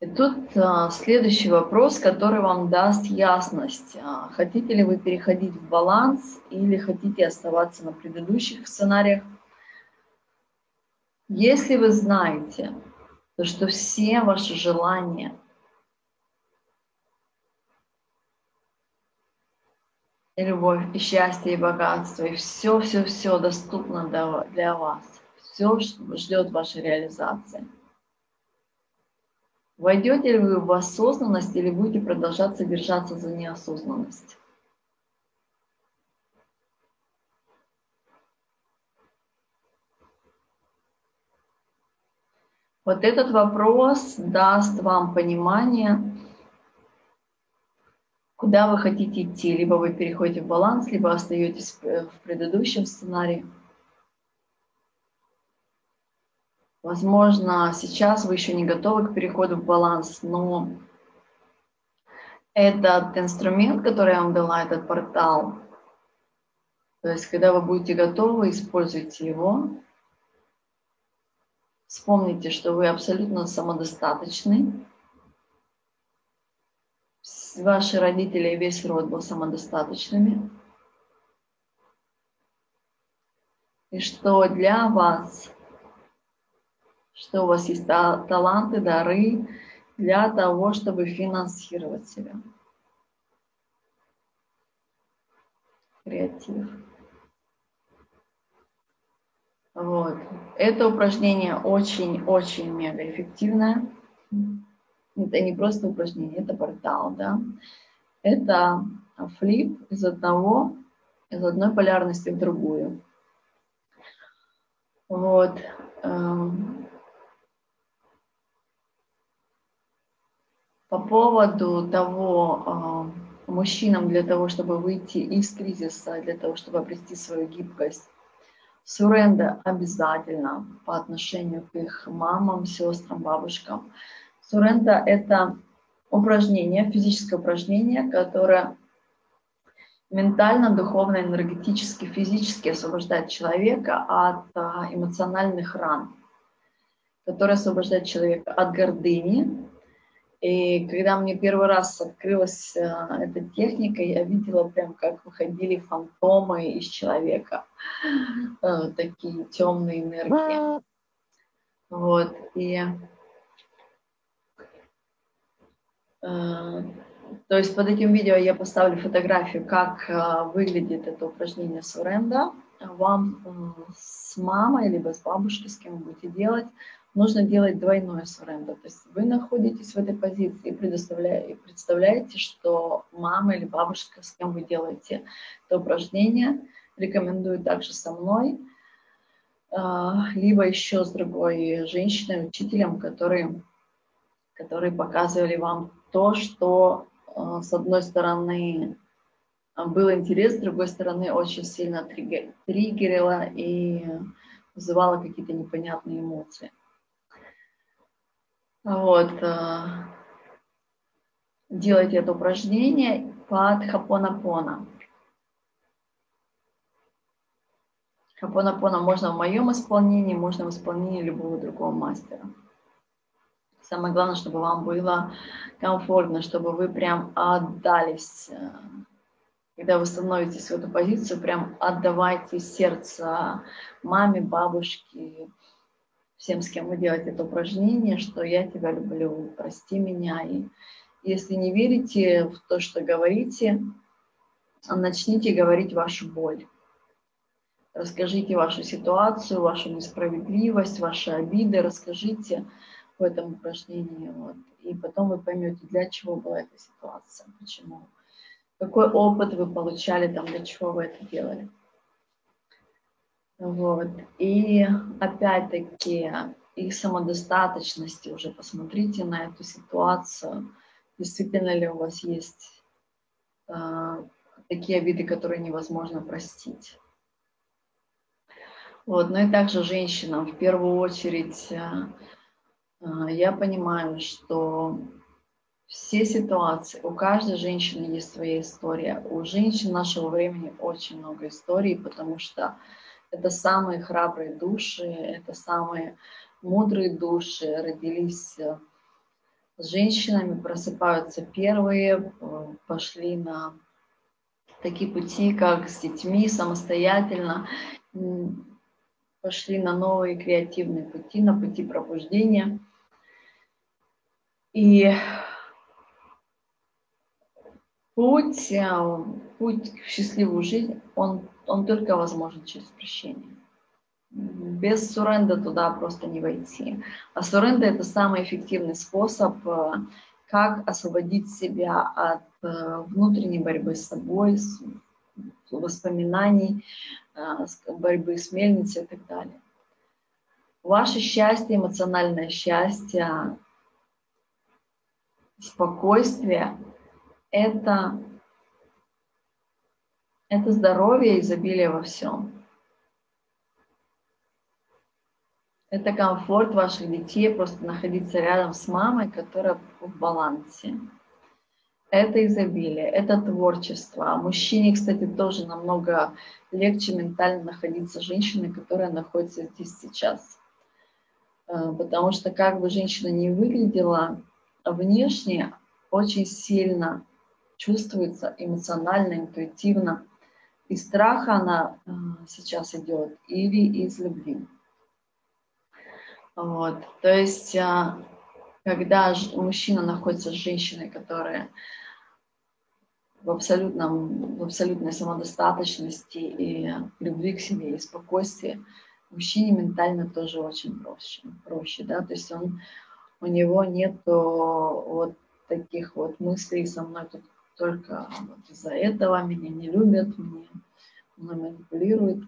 И тут а, следующий вопрос, который вам даст ясность. А, хотите ли вы переходить в баланс или хотите оставаться на предыдущих сценариях? Если вы знаете, то что все ваши желания и любовь, и счастье, и богатство, и все-все-все доступно для вас, все ждет вашей реализации – Войдете ли вы в осознанность или будете продолжать содержаться за неосознанность? Вот этот вопрос даст вам понимание, куда вы хотите идти. Либо вы переходите в баланс, либо остаетесь в предыдущем сценарии. Возможно, сейчас вы еще не готовы к переходу в баланс, но этот инструмент, который я вам дала, этот портал, то есть когда вы будете готовы, используйте его. Вспомните, что вы абсолютно самодостаточны. Ваши родители и весь род был самодостаточными. И что для вас что у вас есть таланты, дары для того, чтобы финансировать себя. Креатив. Вот. Это упражнение очень-очень мега эффективное. Это не просто упражнение, это портал, да. Это флип из одного, из одной полярности в другую. Вот. Эм, По поводу того, а, мужчинам для того, чтобы выйти из кризиса, для того, чтобы обрести свою гибкость, суренда обязательно по отношению к их мамам, сестрам, бабушкам. Суренда – это упражнение, физическое упражнение, которое ментально, духовно, энергетически, физически освобождает человека от а, эмоциональных ран, которое освобождает человека от гордыни, и когда мне первый раз открылась э, эта техника, я видела прям, как выходили фантомы из человека, э, (laughs) такие темные энергии. Вот, и э, то есть под этим видео я поставлю фотографию, как выглядит это упражнение Суренда. Вам с мамой, либо с бабушкой, с кем вы будете делать, нужно делать двойное сурендер. То есть вы находитесь в этой позиции и, и представляете, что мама или бабушка, с кем вы делаете это упражнение, рекомендую также со мной, а, либо еще с другой женщиной, учителем, которые, которые показывали вам то, что а, с одной стороны был интерес, с другой стороны очень сильно триггерило и вызывало какие-то непонятные эмоции. Вот. Э, делайте это упражнение под хапонапона. Хапонапона можно в моем исполнении, можно в исполнении любого другого мастера. Самое главное, чтобы вам было комфортно, чтобы вы прям отдались. Э, когда вы становитесь в эту позицию, прям отдавайте сердце маме, бабушке, всем, с кем вы делаете это упражнение, что я тебя люблю, прости меня. И если не верите в то, что говорите, начните говорить вашу боль. Расскажите вашу ситуацию, вашу несправедливость, ваши обиды, расскажите в этом упражнении. Вот. И потом вы поймете, для чего была эта ситуация, почему. Какой опыт вы получали там, для чего вы это делали. Вот. И опять-таки их самодостаточности уже посмотрите на эту ситуацию. Действительно ли у вас есть э, такие обиды, которые невозможно простить. Вот. Ну и также женщинам в первую очередь э, я понимаю, что все ситуации, у каждой женщины есть своя история. У женщин нашего времени очень много историй, потому что Это самые храбрые души, это самые мудрые души, родились э, с женщинами, просыпаются первые, э, пошли на такие пути, как с детьми, самостоятельно, пошли на новые креативные пути, на пути пробуждения. И путь, э, путь в счастливую жизнь, он, он только возможен через прощение. Без суренда туда просто не войти. А суренда – это самый эффективный способ, э, как освободить себя от э, внутренней борьбы с собой, воспоминаний, борьбы с мельницей и так далее. Ваше счастье, эмоциональное счастье, спокойствие это, это здоровье изобилие во всем. Это комфорт ваших детей, просто находиться рядом с мамой, которая в балансе. Это изобилие, это творчество. А мужчине, кстати, тоже намного легче ментально находиться с женщиной, которая находится здесь сейчас. Э, потому что как бы женщина не выглядела, внешне очень сильно чувствуется эмоционально, интуитивно. Из страха она э, сейчас идет или из любви. Вот. То есть, э, когда мужчина находится с женщиной, которая в, абсолютном, в абсолютной самодостаточности и любви к себе и спокойствии, мужчине ментально тоже очень проще. проще да? То есть он, у него нет вот таких вот мыслей со мной тут только вот из-за этого меня не любят, мной манипулируют,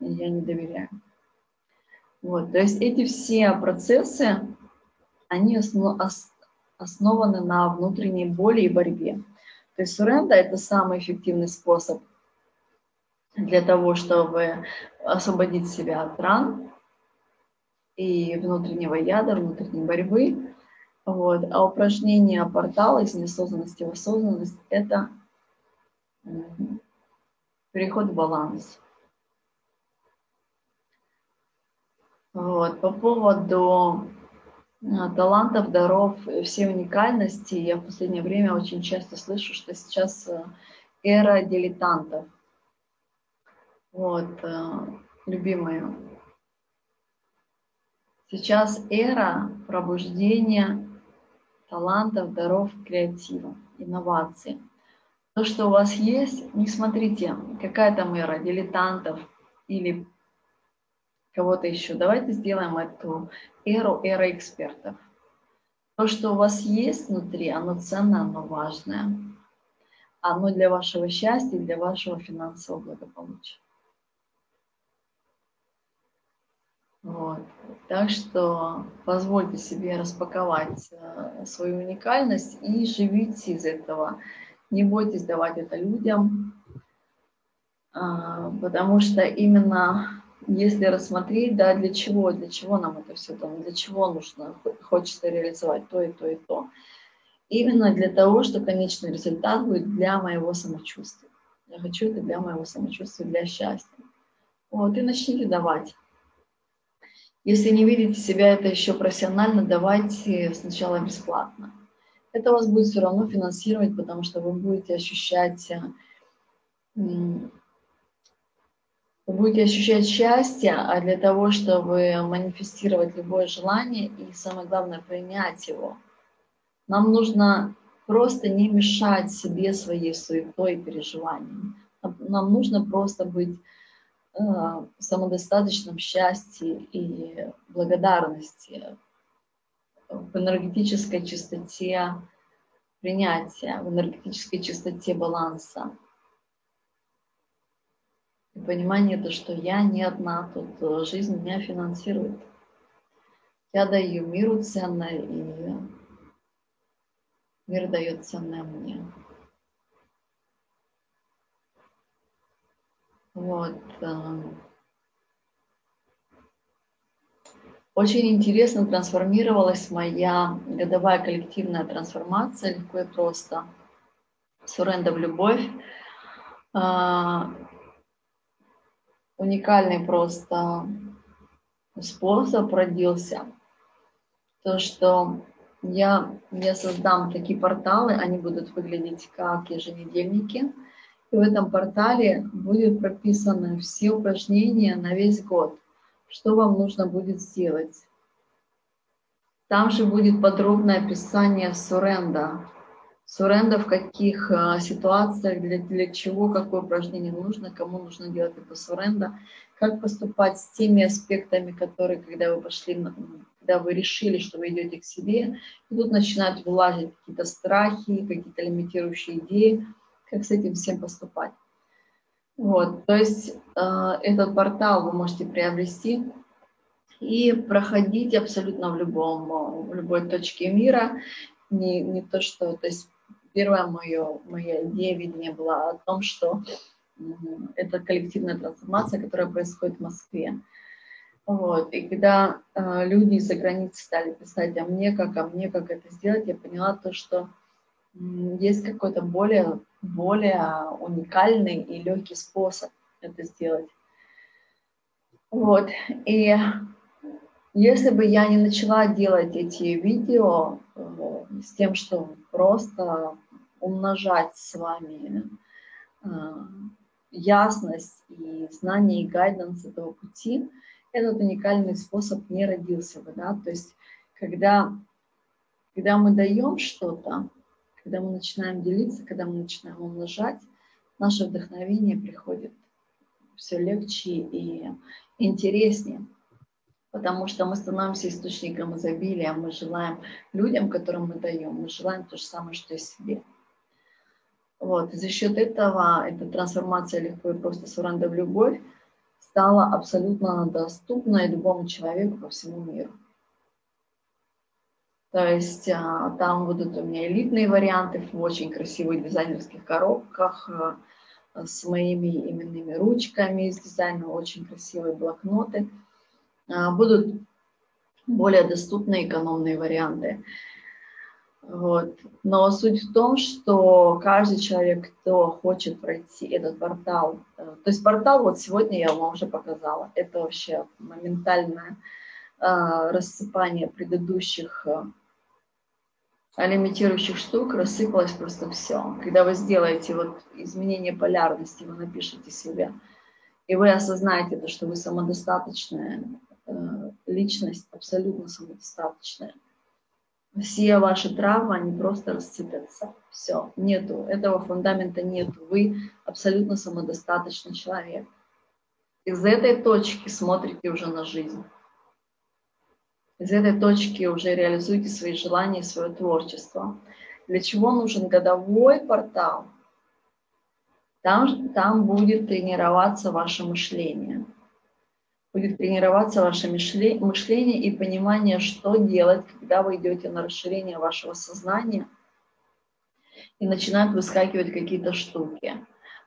я не доверяю. Вот, то есть эти все процессы, они основ, основаны на внутренней боли и борьбе. То есть суренда – это самый эффективный способ для того, чтобы освободить себя от ран и внутреннего яда, внутренней борьбы, вот. А упражнение портала из неосознанности в осознанность – это переход в баланс. Вот. По поводу а, талантов, даров, всей уникальности, я в последнее время очень часто слышу, что сейчас э, эра дилетантов. Вот, э, любимые. Сейчас эра пробуждения талантов, даров, креатива, инноваций. То, что у вас есть, не смотрите, какая там эра дилетантов или кого-то еще. Давайте сделаем эту эру, эра экспертов. То, что у вас есть внутри, оно ценное, оно важное. Оно для вашего счастья, для вашего финансового благополучия. Вот. Так что позвольте себе распаковать э, свою уникальность и живите из этого. Не бойтесь давать это людям, а, потому что именно если рассмотреть, да, для чего, для чего нам это все там, для чего нужно, хочется реализовать то и то и то. Именно для того, что конечный результат будет для моего самочувствия. Я хочу это для моего самочувствия, для счастья. Вот, и начните давать. Если не видите себя это еще профессионально, давайте сначала бесплатно. Это вас будет все равно финансировать, потому что вы будете ощущать, э, вы будете ощущать счастье, а для того, чтобы манифестировать любое желание и, самое главное, принять его, нам нужно просто не мешать себе своей суетой и переживаниями. Нам нужно просто быть самодостаточном счастье и благодарности, в энергетической чистоте принятия, в энергетической чистоте баланса. И понимание то, что я не одна, тут э, жизнь меня финансирует. Я даю миру ценное, и мир дает ценное мне. Вот. Очень интересно трансформировалась моя годовая коллективная трансформация, легко и просто. Суренда в любовь. Э, уникальный просто способ родился. То, что я, я создам такие порталы, они будут выглядеть как еженедельники. И в этом портале будет прописаны все упражнения на весь год, что вам нужно будет сделать. Там же будет подробное описание суренда. Суренда в каких а, ситуациях, для, для чего, какое упражнение нужно, кому нужно делать это суренда, как поступать с теми аспектами, которые, когда вы пошли, когда вы решили, что вы идете к себе, и тут начинают вылазить какие-то страхи, какие-то лимитирующие идеи, как с этим всем поступать. Вот, то есть э, этот портал вы можете приобрести и проходить абсолютно в любом, в любой точке мира. Не, не то, что, то есть первая моя, моя идея, видение была о том, что это коллективная трансформация, которая происходит в Москве. Вот. И когда э, люди из-за границы стали писать о мне, как о мне, как это сделать, я поняла то, что э, есть какой-то более, более уникальный и легкий способ это сделать. Вот. И если бы я не начала делать эти видео э, с тем, что просто умножать с вами э, ясность и знание и гайденс этого пути, этот уникальный способ не родился бы, да, то есть когда, когда мы даем что-то, когда мы начинаем делиться, когда мы начинаем умножать, наше вдохновение приходит все легче и интереснее, потому что мы становимся источником изобилия, мы желаем людям, которым мы даем, мы желаем то же самое, что и себе. Вот. за счет этого эта трансформация легко и просто с в любовь стала абсолютно доступна любому человеку по всему миру. То есть а, там будут у меня элитные варианты в очень красивых дизайнерских коробках а, с моими именными ручками из дизайна, очень красивые блокноты. А, будут более доступные экономные варианты. Вот. Но суть в том, что каждый человек, кто хочет пройти этот портал, э, то есть портал вот сегодня я вам уже показала, это вообще моментальное рассыпание предыдущих э, лимитирующих штук, рассыпалось просто все. Когда вы сделаете вот изменение полярности, вы напишите себе, и вы осознаете то, что вы самодостаточная э, личность, абсолютно самодостаточная – все ваши травмы, они просто рассыпятся. Все, нету, этого фундамента нету. Вы абсолютно самодостаточный человек. Из этой точки смотрите уже на жизнь. Из этой точки уже реализуйте свои желания, свое творчество. Для чего нужен годовой портал? Там, там будет тренироваться ваше мышление – будет тренироваться ваше мышление и понимание, что делать, когда вы идете на расширение вашего сознания и начинают выскакивать какие-то штуки.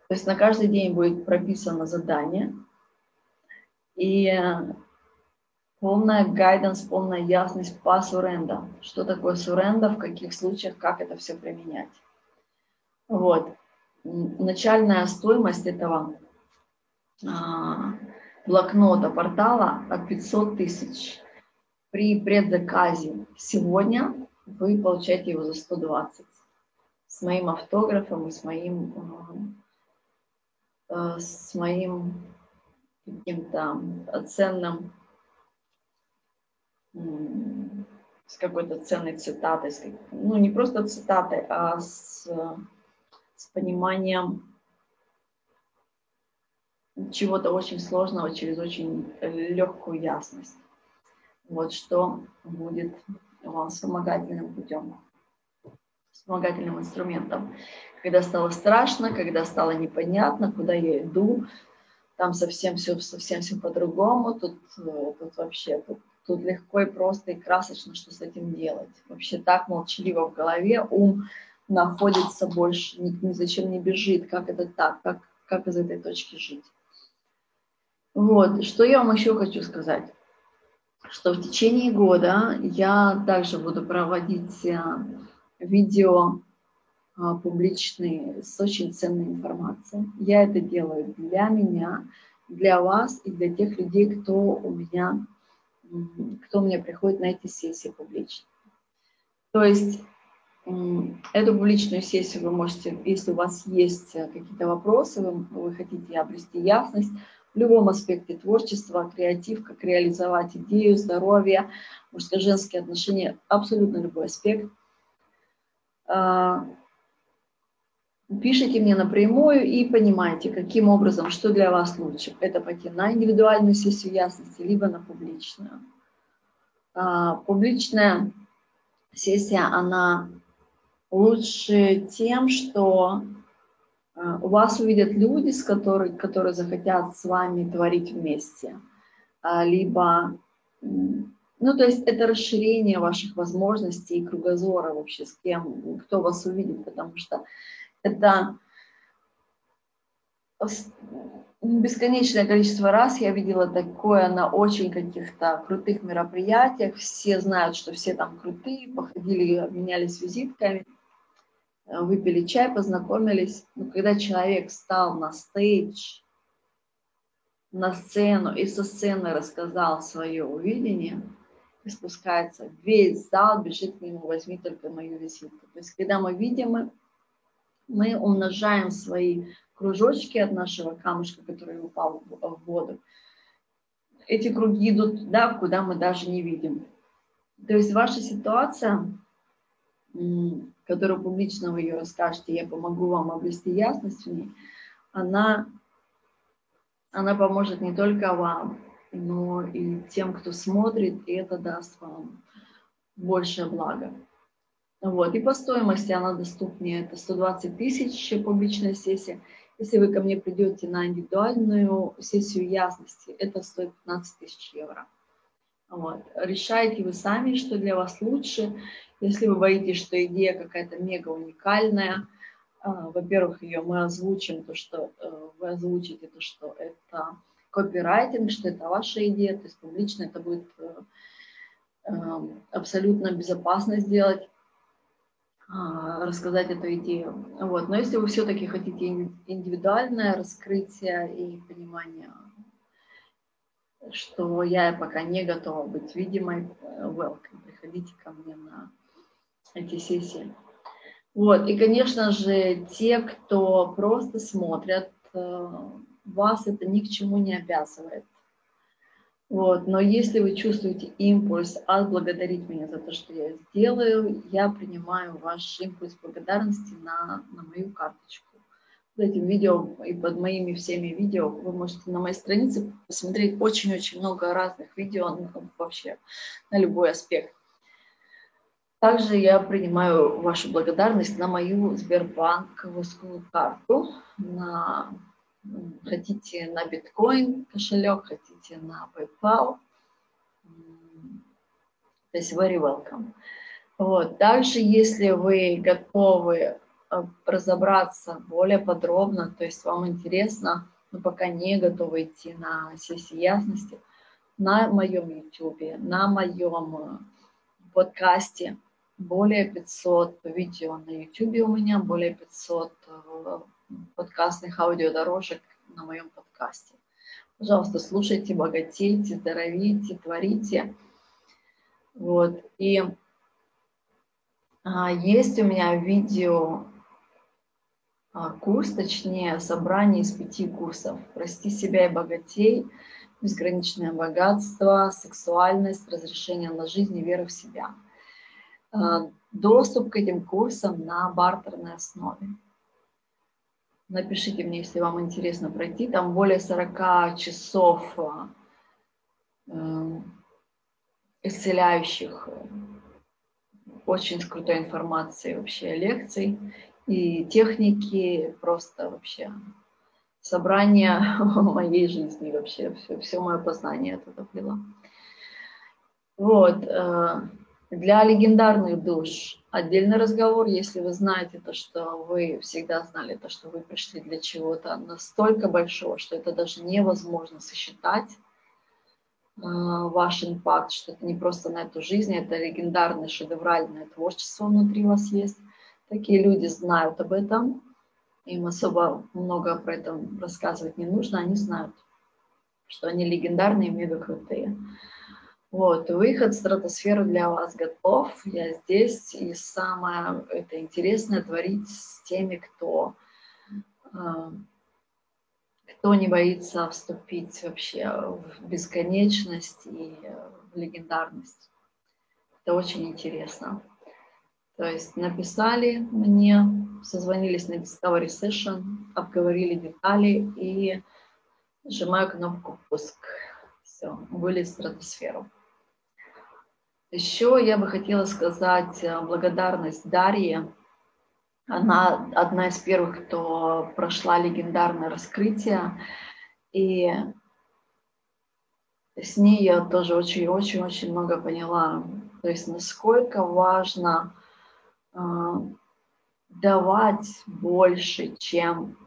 То есть на каждый день будет прописано задание и полная гайденс, полная ясность по суренда. Что такое суренда, в каких случаях, как это все применять. Вот. Начальная стоимость этого а, блокнота портала от 500 тысяч. При предзаказе сегодня вы получаете его за 120 с моим автографом и с моим, э, э, с моим каким-то ценным, с какой-то ценной цитатой, ну не просто цитатой, а с, с пониманием чего-то очень сложного через очень легкую ясность. Вот что будет вам вспомогательным путем, вспомогательным инструментом. Когда стало страшно, когда стало непонятно, куда я иду, там совсем все, совсем все по-другому, тут, э, тут вообще, тут, тут легко и просто и красочно, что с этим делать. Вообще так молчаливо в голове, ум находится больше, ни, ни зачем не бежит, как это так, как, как из этой точки жить. Вот, что я вам еще хочу сказать, что в течение года я также буду проводить э, видео а, публичные с очень ценной информацией. Я это делаю для меня, для вас и для тех людей, кто у меня, кто у меня приходит на эти сессии публично. То есть эту публичную сессию вы можете, если у вас есть э, какие-то вопросы, вы, вы хотите обрести ясность в любом аспекте творчества, креатив, как реализовать идею, здоровье, мужско-женские отношения, абсолютно любой аспект. Пишите мне напрямую и понимаете, каким образом, что для вас лучше. Это пойти на индивидуальную сессию ясности, либо на публичную. А, публичная сессия, она лучше тем, что а, у вас увидят люди, с которыми, которые захотят с вами творить вместе. А, либо, ну, то есть это расширение ваших возможностей и кругозора вообще с кем, кто вас увидит, потому что это бесконечное количество раз я видела такое на очень каких-то крутых мероприятиях. Все знают, что все там крутые, походили, обменялись визитками, э, выпили чай, познакомились. Но когда человек встал на стейдж, на сцену и со сцены рассказал свое увидение, и спускается весь зал, бежит к нему, возьми только мою визитку. То есть когда мы видим, мы умножаем свои кружочки от нашего камушка, который упал в воду. Эти круги идут туда, куда мы даже не видим. То есть ваша ситуация, которую публично вы ее расскажете, я помогу вам обрести ясность в ней, она, она поможет не только вам, но и тем, кто смотрит, и это даст вам большее благо. Вот. И по стоимости она доступнее. Это 120 тысяч публичная сессия. Если вы ко мне придете на индивидуальную сессию ясности, это стоит 15 тысяч евро. Вот. Решаете вы сами, что для вас лучше. Если вы боитесь, что идея какая-то мега уникальная, а, во-первых, ее мы озвучим, то, что э, вы озвучите, то, что это копирайтинг, что это ваша идея, то есть публично это будет э, эм, абсолютно безопасно сделать. А, рассказать эту идею. Вот. Но если вы все-таки хотите индивидуальное раскрытие и понимание, что я пока не готова быть видимой, э, welcome, приходите ко мне на эти сессии. Вот. И, конечно же, те, кто просто смотрят, э, вас это ни к чему не обязывает. Вот. Но если вы чувствуете импульс отблагодарить меня за то, что я сделаю, я принимаю ваш импульс благодарности на, на мою карточку. Под этим видео и под моими всеми видео вы можете на моей странице посмотреть очень-очень много разных видео вообще на любой аспект. Также я принимаю вашу благодарность на мою Сбербанковскую карту, на хотите на биткоин кошелек, хотите на PayPal. То есть very welcome. Вот. Также, если вы готовы э, разобраться более подробно, то есть вам интересно, но пока не готовы идти на сессии ясности, на моем YouTube, на моем э, подкасте более 500 видео на YouTube у меня, более 500 подкастных аудиодорожек на моем подкасте. Пожалуйста, слушайте, богатейте, здоровите, творите. Вот. И а, есть у меня видео а, курс, точнее, собрание из пяти курсов. «Прости себя и богатей», «Безграничное богатство», «Сексуальность», «Разрешение на жизнь и вера в себя». А, доступ к этим курсам на бартерной основе. Напишите мне, если вам интересно пройти. Там более 40 часов а, эм, исцеляющих, очень с крутой информацией вообще лекций и техники, просто вообще собрание (laughs) моей жизни вообще, все, все мое познание туда влила. Вот. Для легендарных душ отдельный разговор, если вы знаете то, что вы всегда знали то, что вы пришли для чего-то настолько большого, что это даже невозможно сосчитать э, ваш импакт, что это не просто на эту жизнь, это легендарное шедевральное творчество внутри вас есть. Такие люди знают об этом, им особо много про это рассказывать не нужно, они знают. что они легендарные мега крутые. Вот, выход в стратосферу для вас готов. Я здесь. И самое это интересное творить с теми, кто, э, кто не боится вступить вообще в бесконечность и в легендарность. Это очень интересно. То есть написали мне, созвонились на Discovery Session, обговорили детали и нажимаю кнопку «Пуск». Все, вылез в стратосферу. Еще я бы хотела сказать э, благодарность Дарье. Она одна из первых, кто прошла легендарное раскрытие. И с ней я тоже очень-очень-очень много поняла. То есть насколько важно э, давать больше, чем,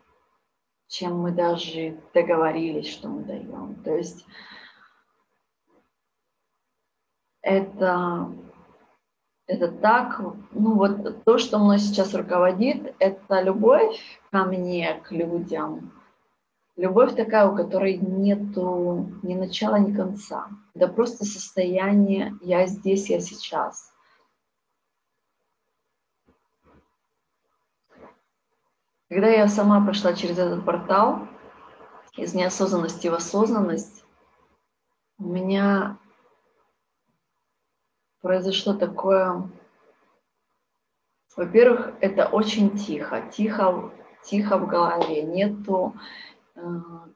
чем мы даже договорились, что мы даем. То есть это, это так, ну вот то, что мной сейчас руководит, это любовь ко мне, к людям. Любовь такая, у которой нету ни начала, ни конца. Это просто состояние «я здесь, я сейчас». Когда я сама прошла через этот портал, из неосознанности в осознанность, у меня произошло такое... Во-первых, это очень тихо, тихо, тихо в голове, нету э,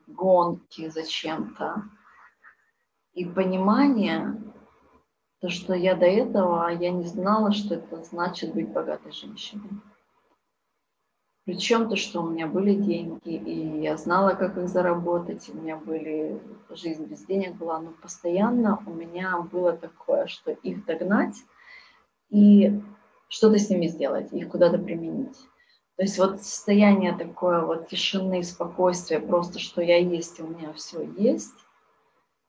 гонки зачем-то. И понимание, то, что я до этого, я не знала, что это значит быть богатой женщиной. Причем то, что у меня были деньги, и я знала, как их заработать, у меня были, жизнь без денег была, но постоянно у меня было такое, что их догнать и что-то с ними сделать, их куда-то применить. То есть вот состояние такое вот тишины, спокойствия, просто что я есть, и у меня все есть.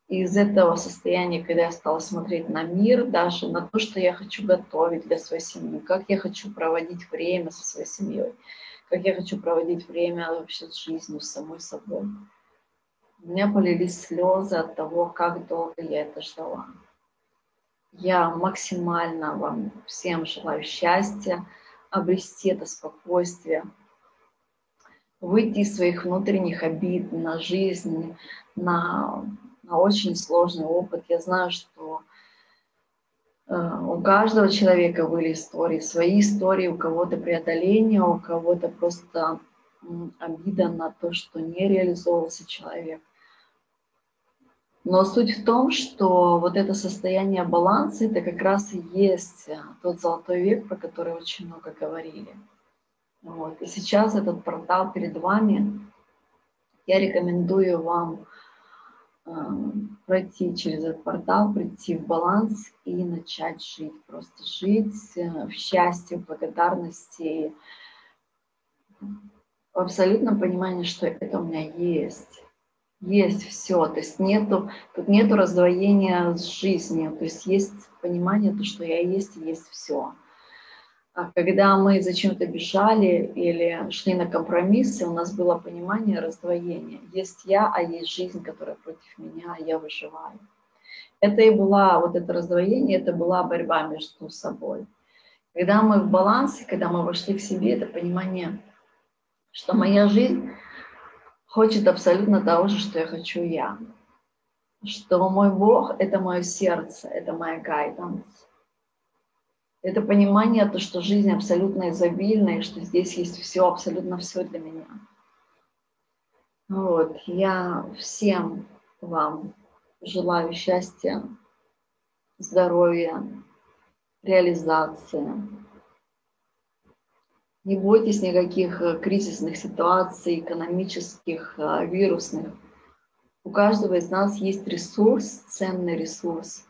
И из этого состояния, когда я стала смотреть на мир, даже на то, что я хочу готовить для своей семьи, как я хочу проводить время со своей семьей, как я хочу проводить время вообще с жизнью, с самой собой. У меня полились слезы от того, как долго я это ждала. Я максимально вам всем желаю счастья, обрести это спокойствие, выйти из своих внутренних обид на жизнь, на, на очень сложный опыт. Я знаю, что у каждого человека были истории, свои истории, у кого-то преодоление, у кого-то просто обида на то, что не реализовывался человек. Но суть в том, что вот это состояние баланса, это как раз и есть э, тот золотой век, про который очень много говорили. Вот. И сейчас этот портал перед вами. Я рекомендую вам пройти через этот портал, прийти в баланс и начать жить. Просто жить э, в счастье, в благодарности, в абсолютном понимании, что это у меня есть. Есть все, то есть нету, тут нету раздвоения с жизнью, то есть есть понимание, то, что я есть и есть все. А когда мы зачем-то бежали или шли на компромиссы, у нас было понимание раздвоения. Есть я, а есть жизнь, которая против меня, а я выживаю. Это и была, вот это раздвоение, это была борьба между собой. Когда мы в балансе, когда мы вошли к себе, это понимание, что моя жизнь хочет абсолютно того же, что я хочу я. Что мой Бог — это мое сердце, это моя гайданс это понимание, то, что жизнь абсолютно изобильная, и что здесь есть все, абсолютно все для меня. Вот, я всем вам желаю счастья, здоровья, реализации. Не бойтесь никаких э, кризисных ситуаций, экономических, э, вирусных. У каждого из нас есть ресурс, ценный ресурс –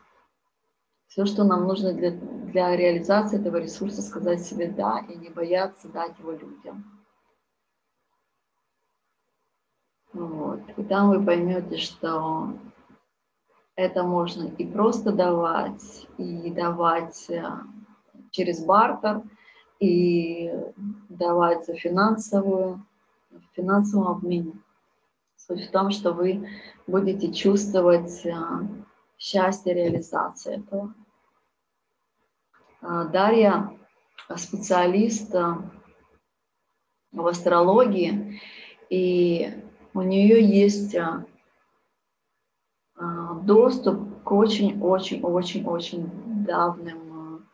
все, что нам нужно для, для реализации этого ресурса, сказать себе «да» и не бояться дать его людям. Вот. И там вы поймете, что это можно и просто давать, и давать э, через бартер, и давать за финансовую, в финансовом обмене Суть в том, что вы будете чувствовать а, счастье реализации этого. А, Дарья специалист в астрологии, и у нее есть доступ к очень-очень-очень-очень давным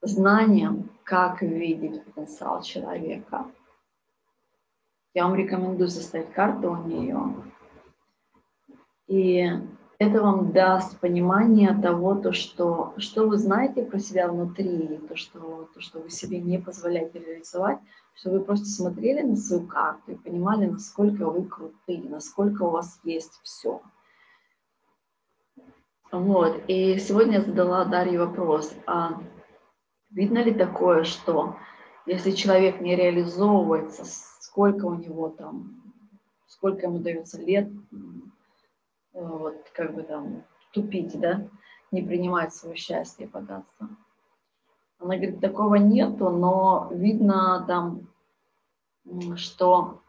знаниям, как видеть потенциал человека. Я вам рекомендую составить карту у нее. И это вам даст понимание того, то, что, что вы знаете про себя внутри, то что, то, что вы себе не позволяете реализовать, что вы просто смотрели на свою карту и понимали, насколько вы крутые, насколько у вас есть все. Вот. И сегодня я задала Дарье вопрос, а видно ли такое, что если человек не реализовывается, сколько у него там, сколько ему дается лет, вот, как бы там, тупить, да, не принимать свое счастье и богатство. Она говорит, такого нету, но видно там, что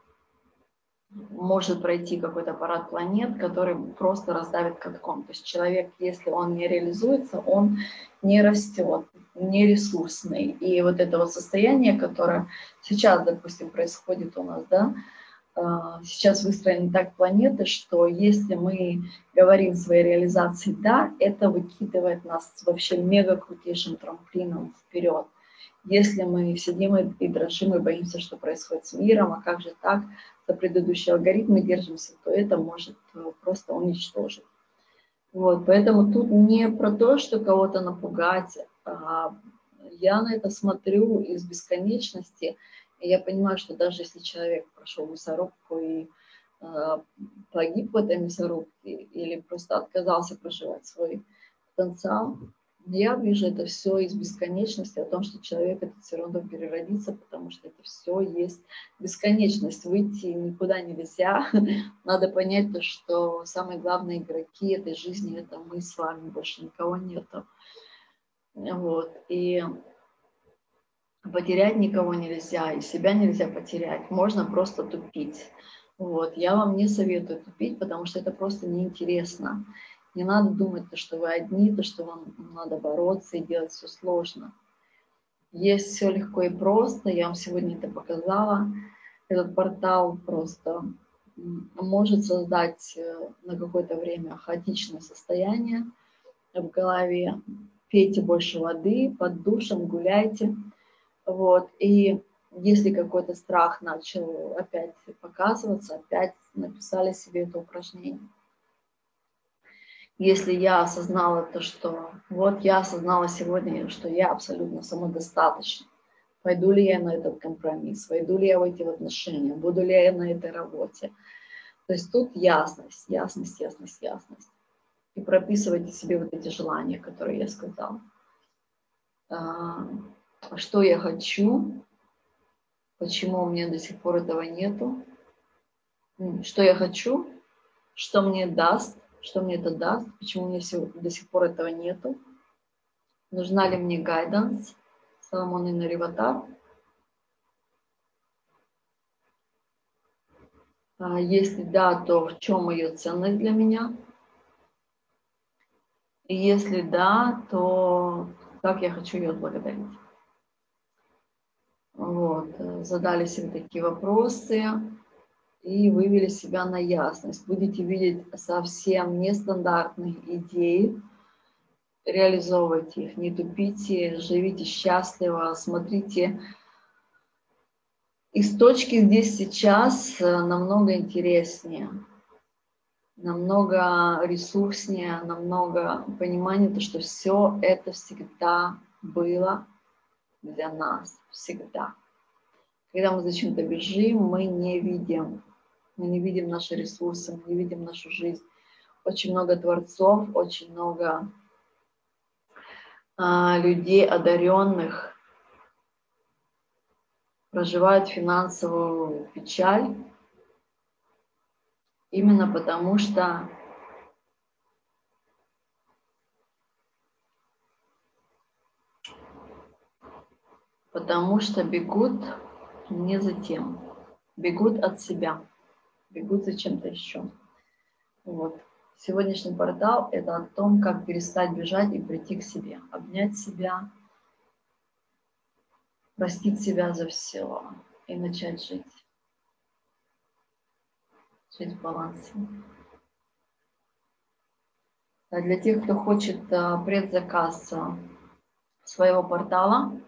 может пройти какой-то парад планет, который просто раздавит катком. То есть человек, если он не реализуется, он не растет, не ресурсный. И вот это вот состояние, которое сейчас, допустим, происходит у нас, да, а, сейчас выстроены так планеты, что если мы говорим своей реализации «да», это выкидывает нас вообще мега крутейшим трамплином вперед. Если мы сидим и дрожим и боимся, что происходит с миром, а как же так, за предыдущие алгоритмы держимся, то это может э, просто уничтожить. Вот, поэтому тут не про то, что кого-то напугать, а я на это смотрю из бесконечности, и я понимаю, что даже если человек прошел мясорубку и э, погиб в этой мясорубке или просто отказался проживать свой потенциал, я вижу это все из бесконечности, о том, что человек это все равно переродится, потому что это все есть бесконечность. Выйти никуда нельзя. (laughs) Надо понять то, что самые главные игроки этой жизни это мы с вами, больше никого нету. Вот. И потерять никого нельзя, и себя нельзя потерять. Можно просто тупить. Вот. Я вам не советую тупить, потому что это просто неинтересно. Не надо думать, то, что вы одни, то, что вам надо бороться и делать все сложно. Есть все легко и просто. Я вам сегодня это показала. Этот портал просто может создать э, на какое-то время хаотичное состояние в голове. Пейте больше воды, под душем гуляйте. Вот. И если какой-то страх начал опять показываться, опять написали себе это упражнение если я осознала то, что вот я осознала сегодня, что я абсолютно самодостаточна, пойду ли я на этот компромисс, войду ли я в эти отношения, буду ли я на этой работе. То есть тут ясность, ясность, ясность, ясность. И прописывайте себе вот эти желания, которые я сказала. А, что я хочу, почему у меня до сих пор этого нету, что я хочу, что мне даст, что мне это даст, почему у меня до сих пор этого нету, нужна ли мне гайданс, Соломон и Нариватар. А если да, то в чем ее ценность для меня? И если да, то как я хочу ее отблагодарить? Вот, задали себе такие вопросы и вывели себя на ясность. Будете видеть совсем нестандартные идеи, реализовывайте их, не тупите, живите счастливо, смотрите из точки здесь сейчас э, намного интереснее, намного ресурснее, намного понимания, то, что все это всегда было для нас, всегда. Когда мы зачем-то бежим, мы не видим мы не видим наши ресурсы, мы не видим нашу жизнь. Очень много творцов, очень много а, людей одаренных проживают финансовую печаль именно потому что потому что бегут не за тем, бегут от себя. бегут за чем-то еще. Вот. Сегодняшний портал – это о том, как перестать бежать и прийти к себе, обнять себя, простить себя за все и начать жить. Жить в балансе. А для тех, кто хочет а, предзаказ а, своего портала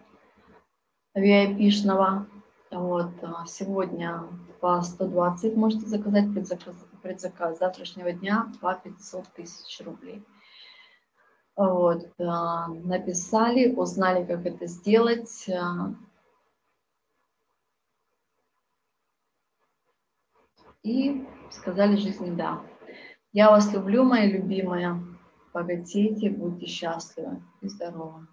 VIP-шного, вот, сегодня по 120 можете заказать предзаказ, предзаказ завтрашнего дня по 500 тысяч рублей. Вот, написали, узнали, как это сделать. И сказали жизни «да». Я вас люблю, мои любимые. Богатейте, будьте счастливы и здоровы.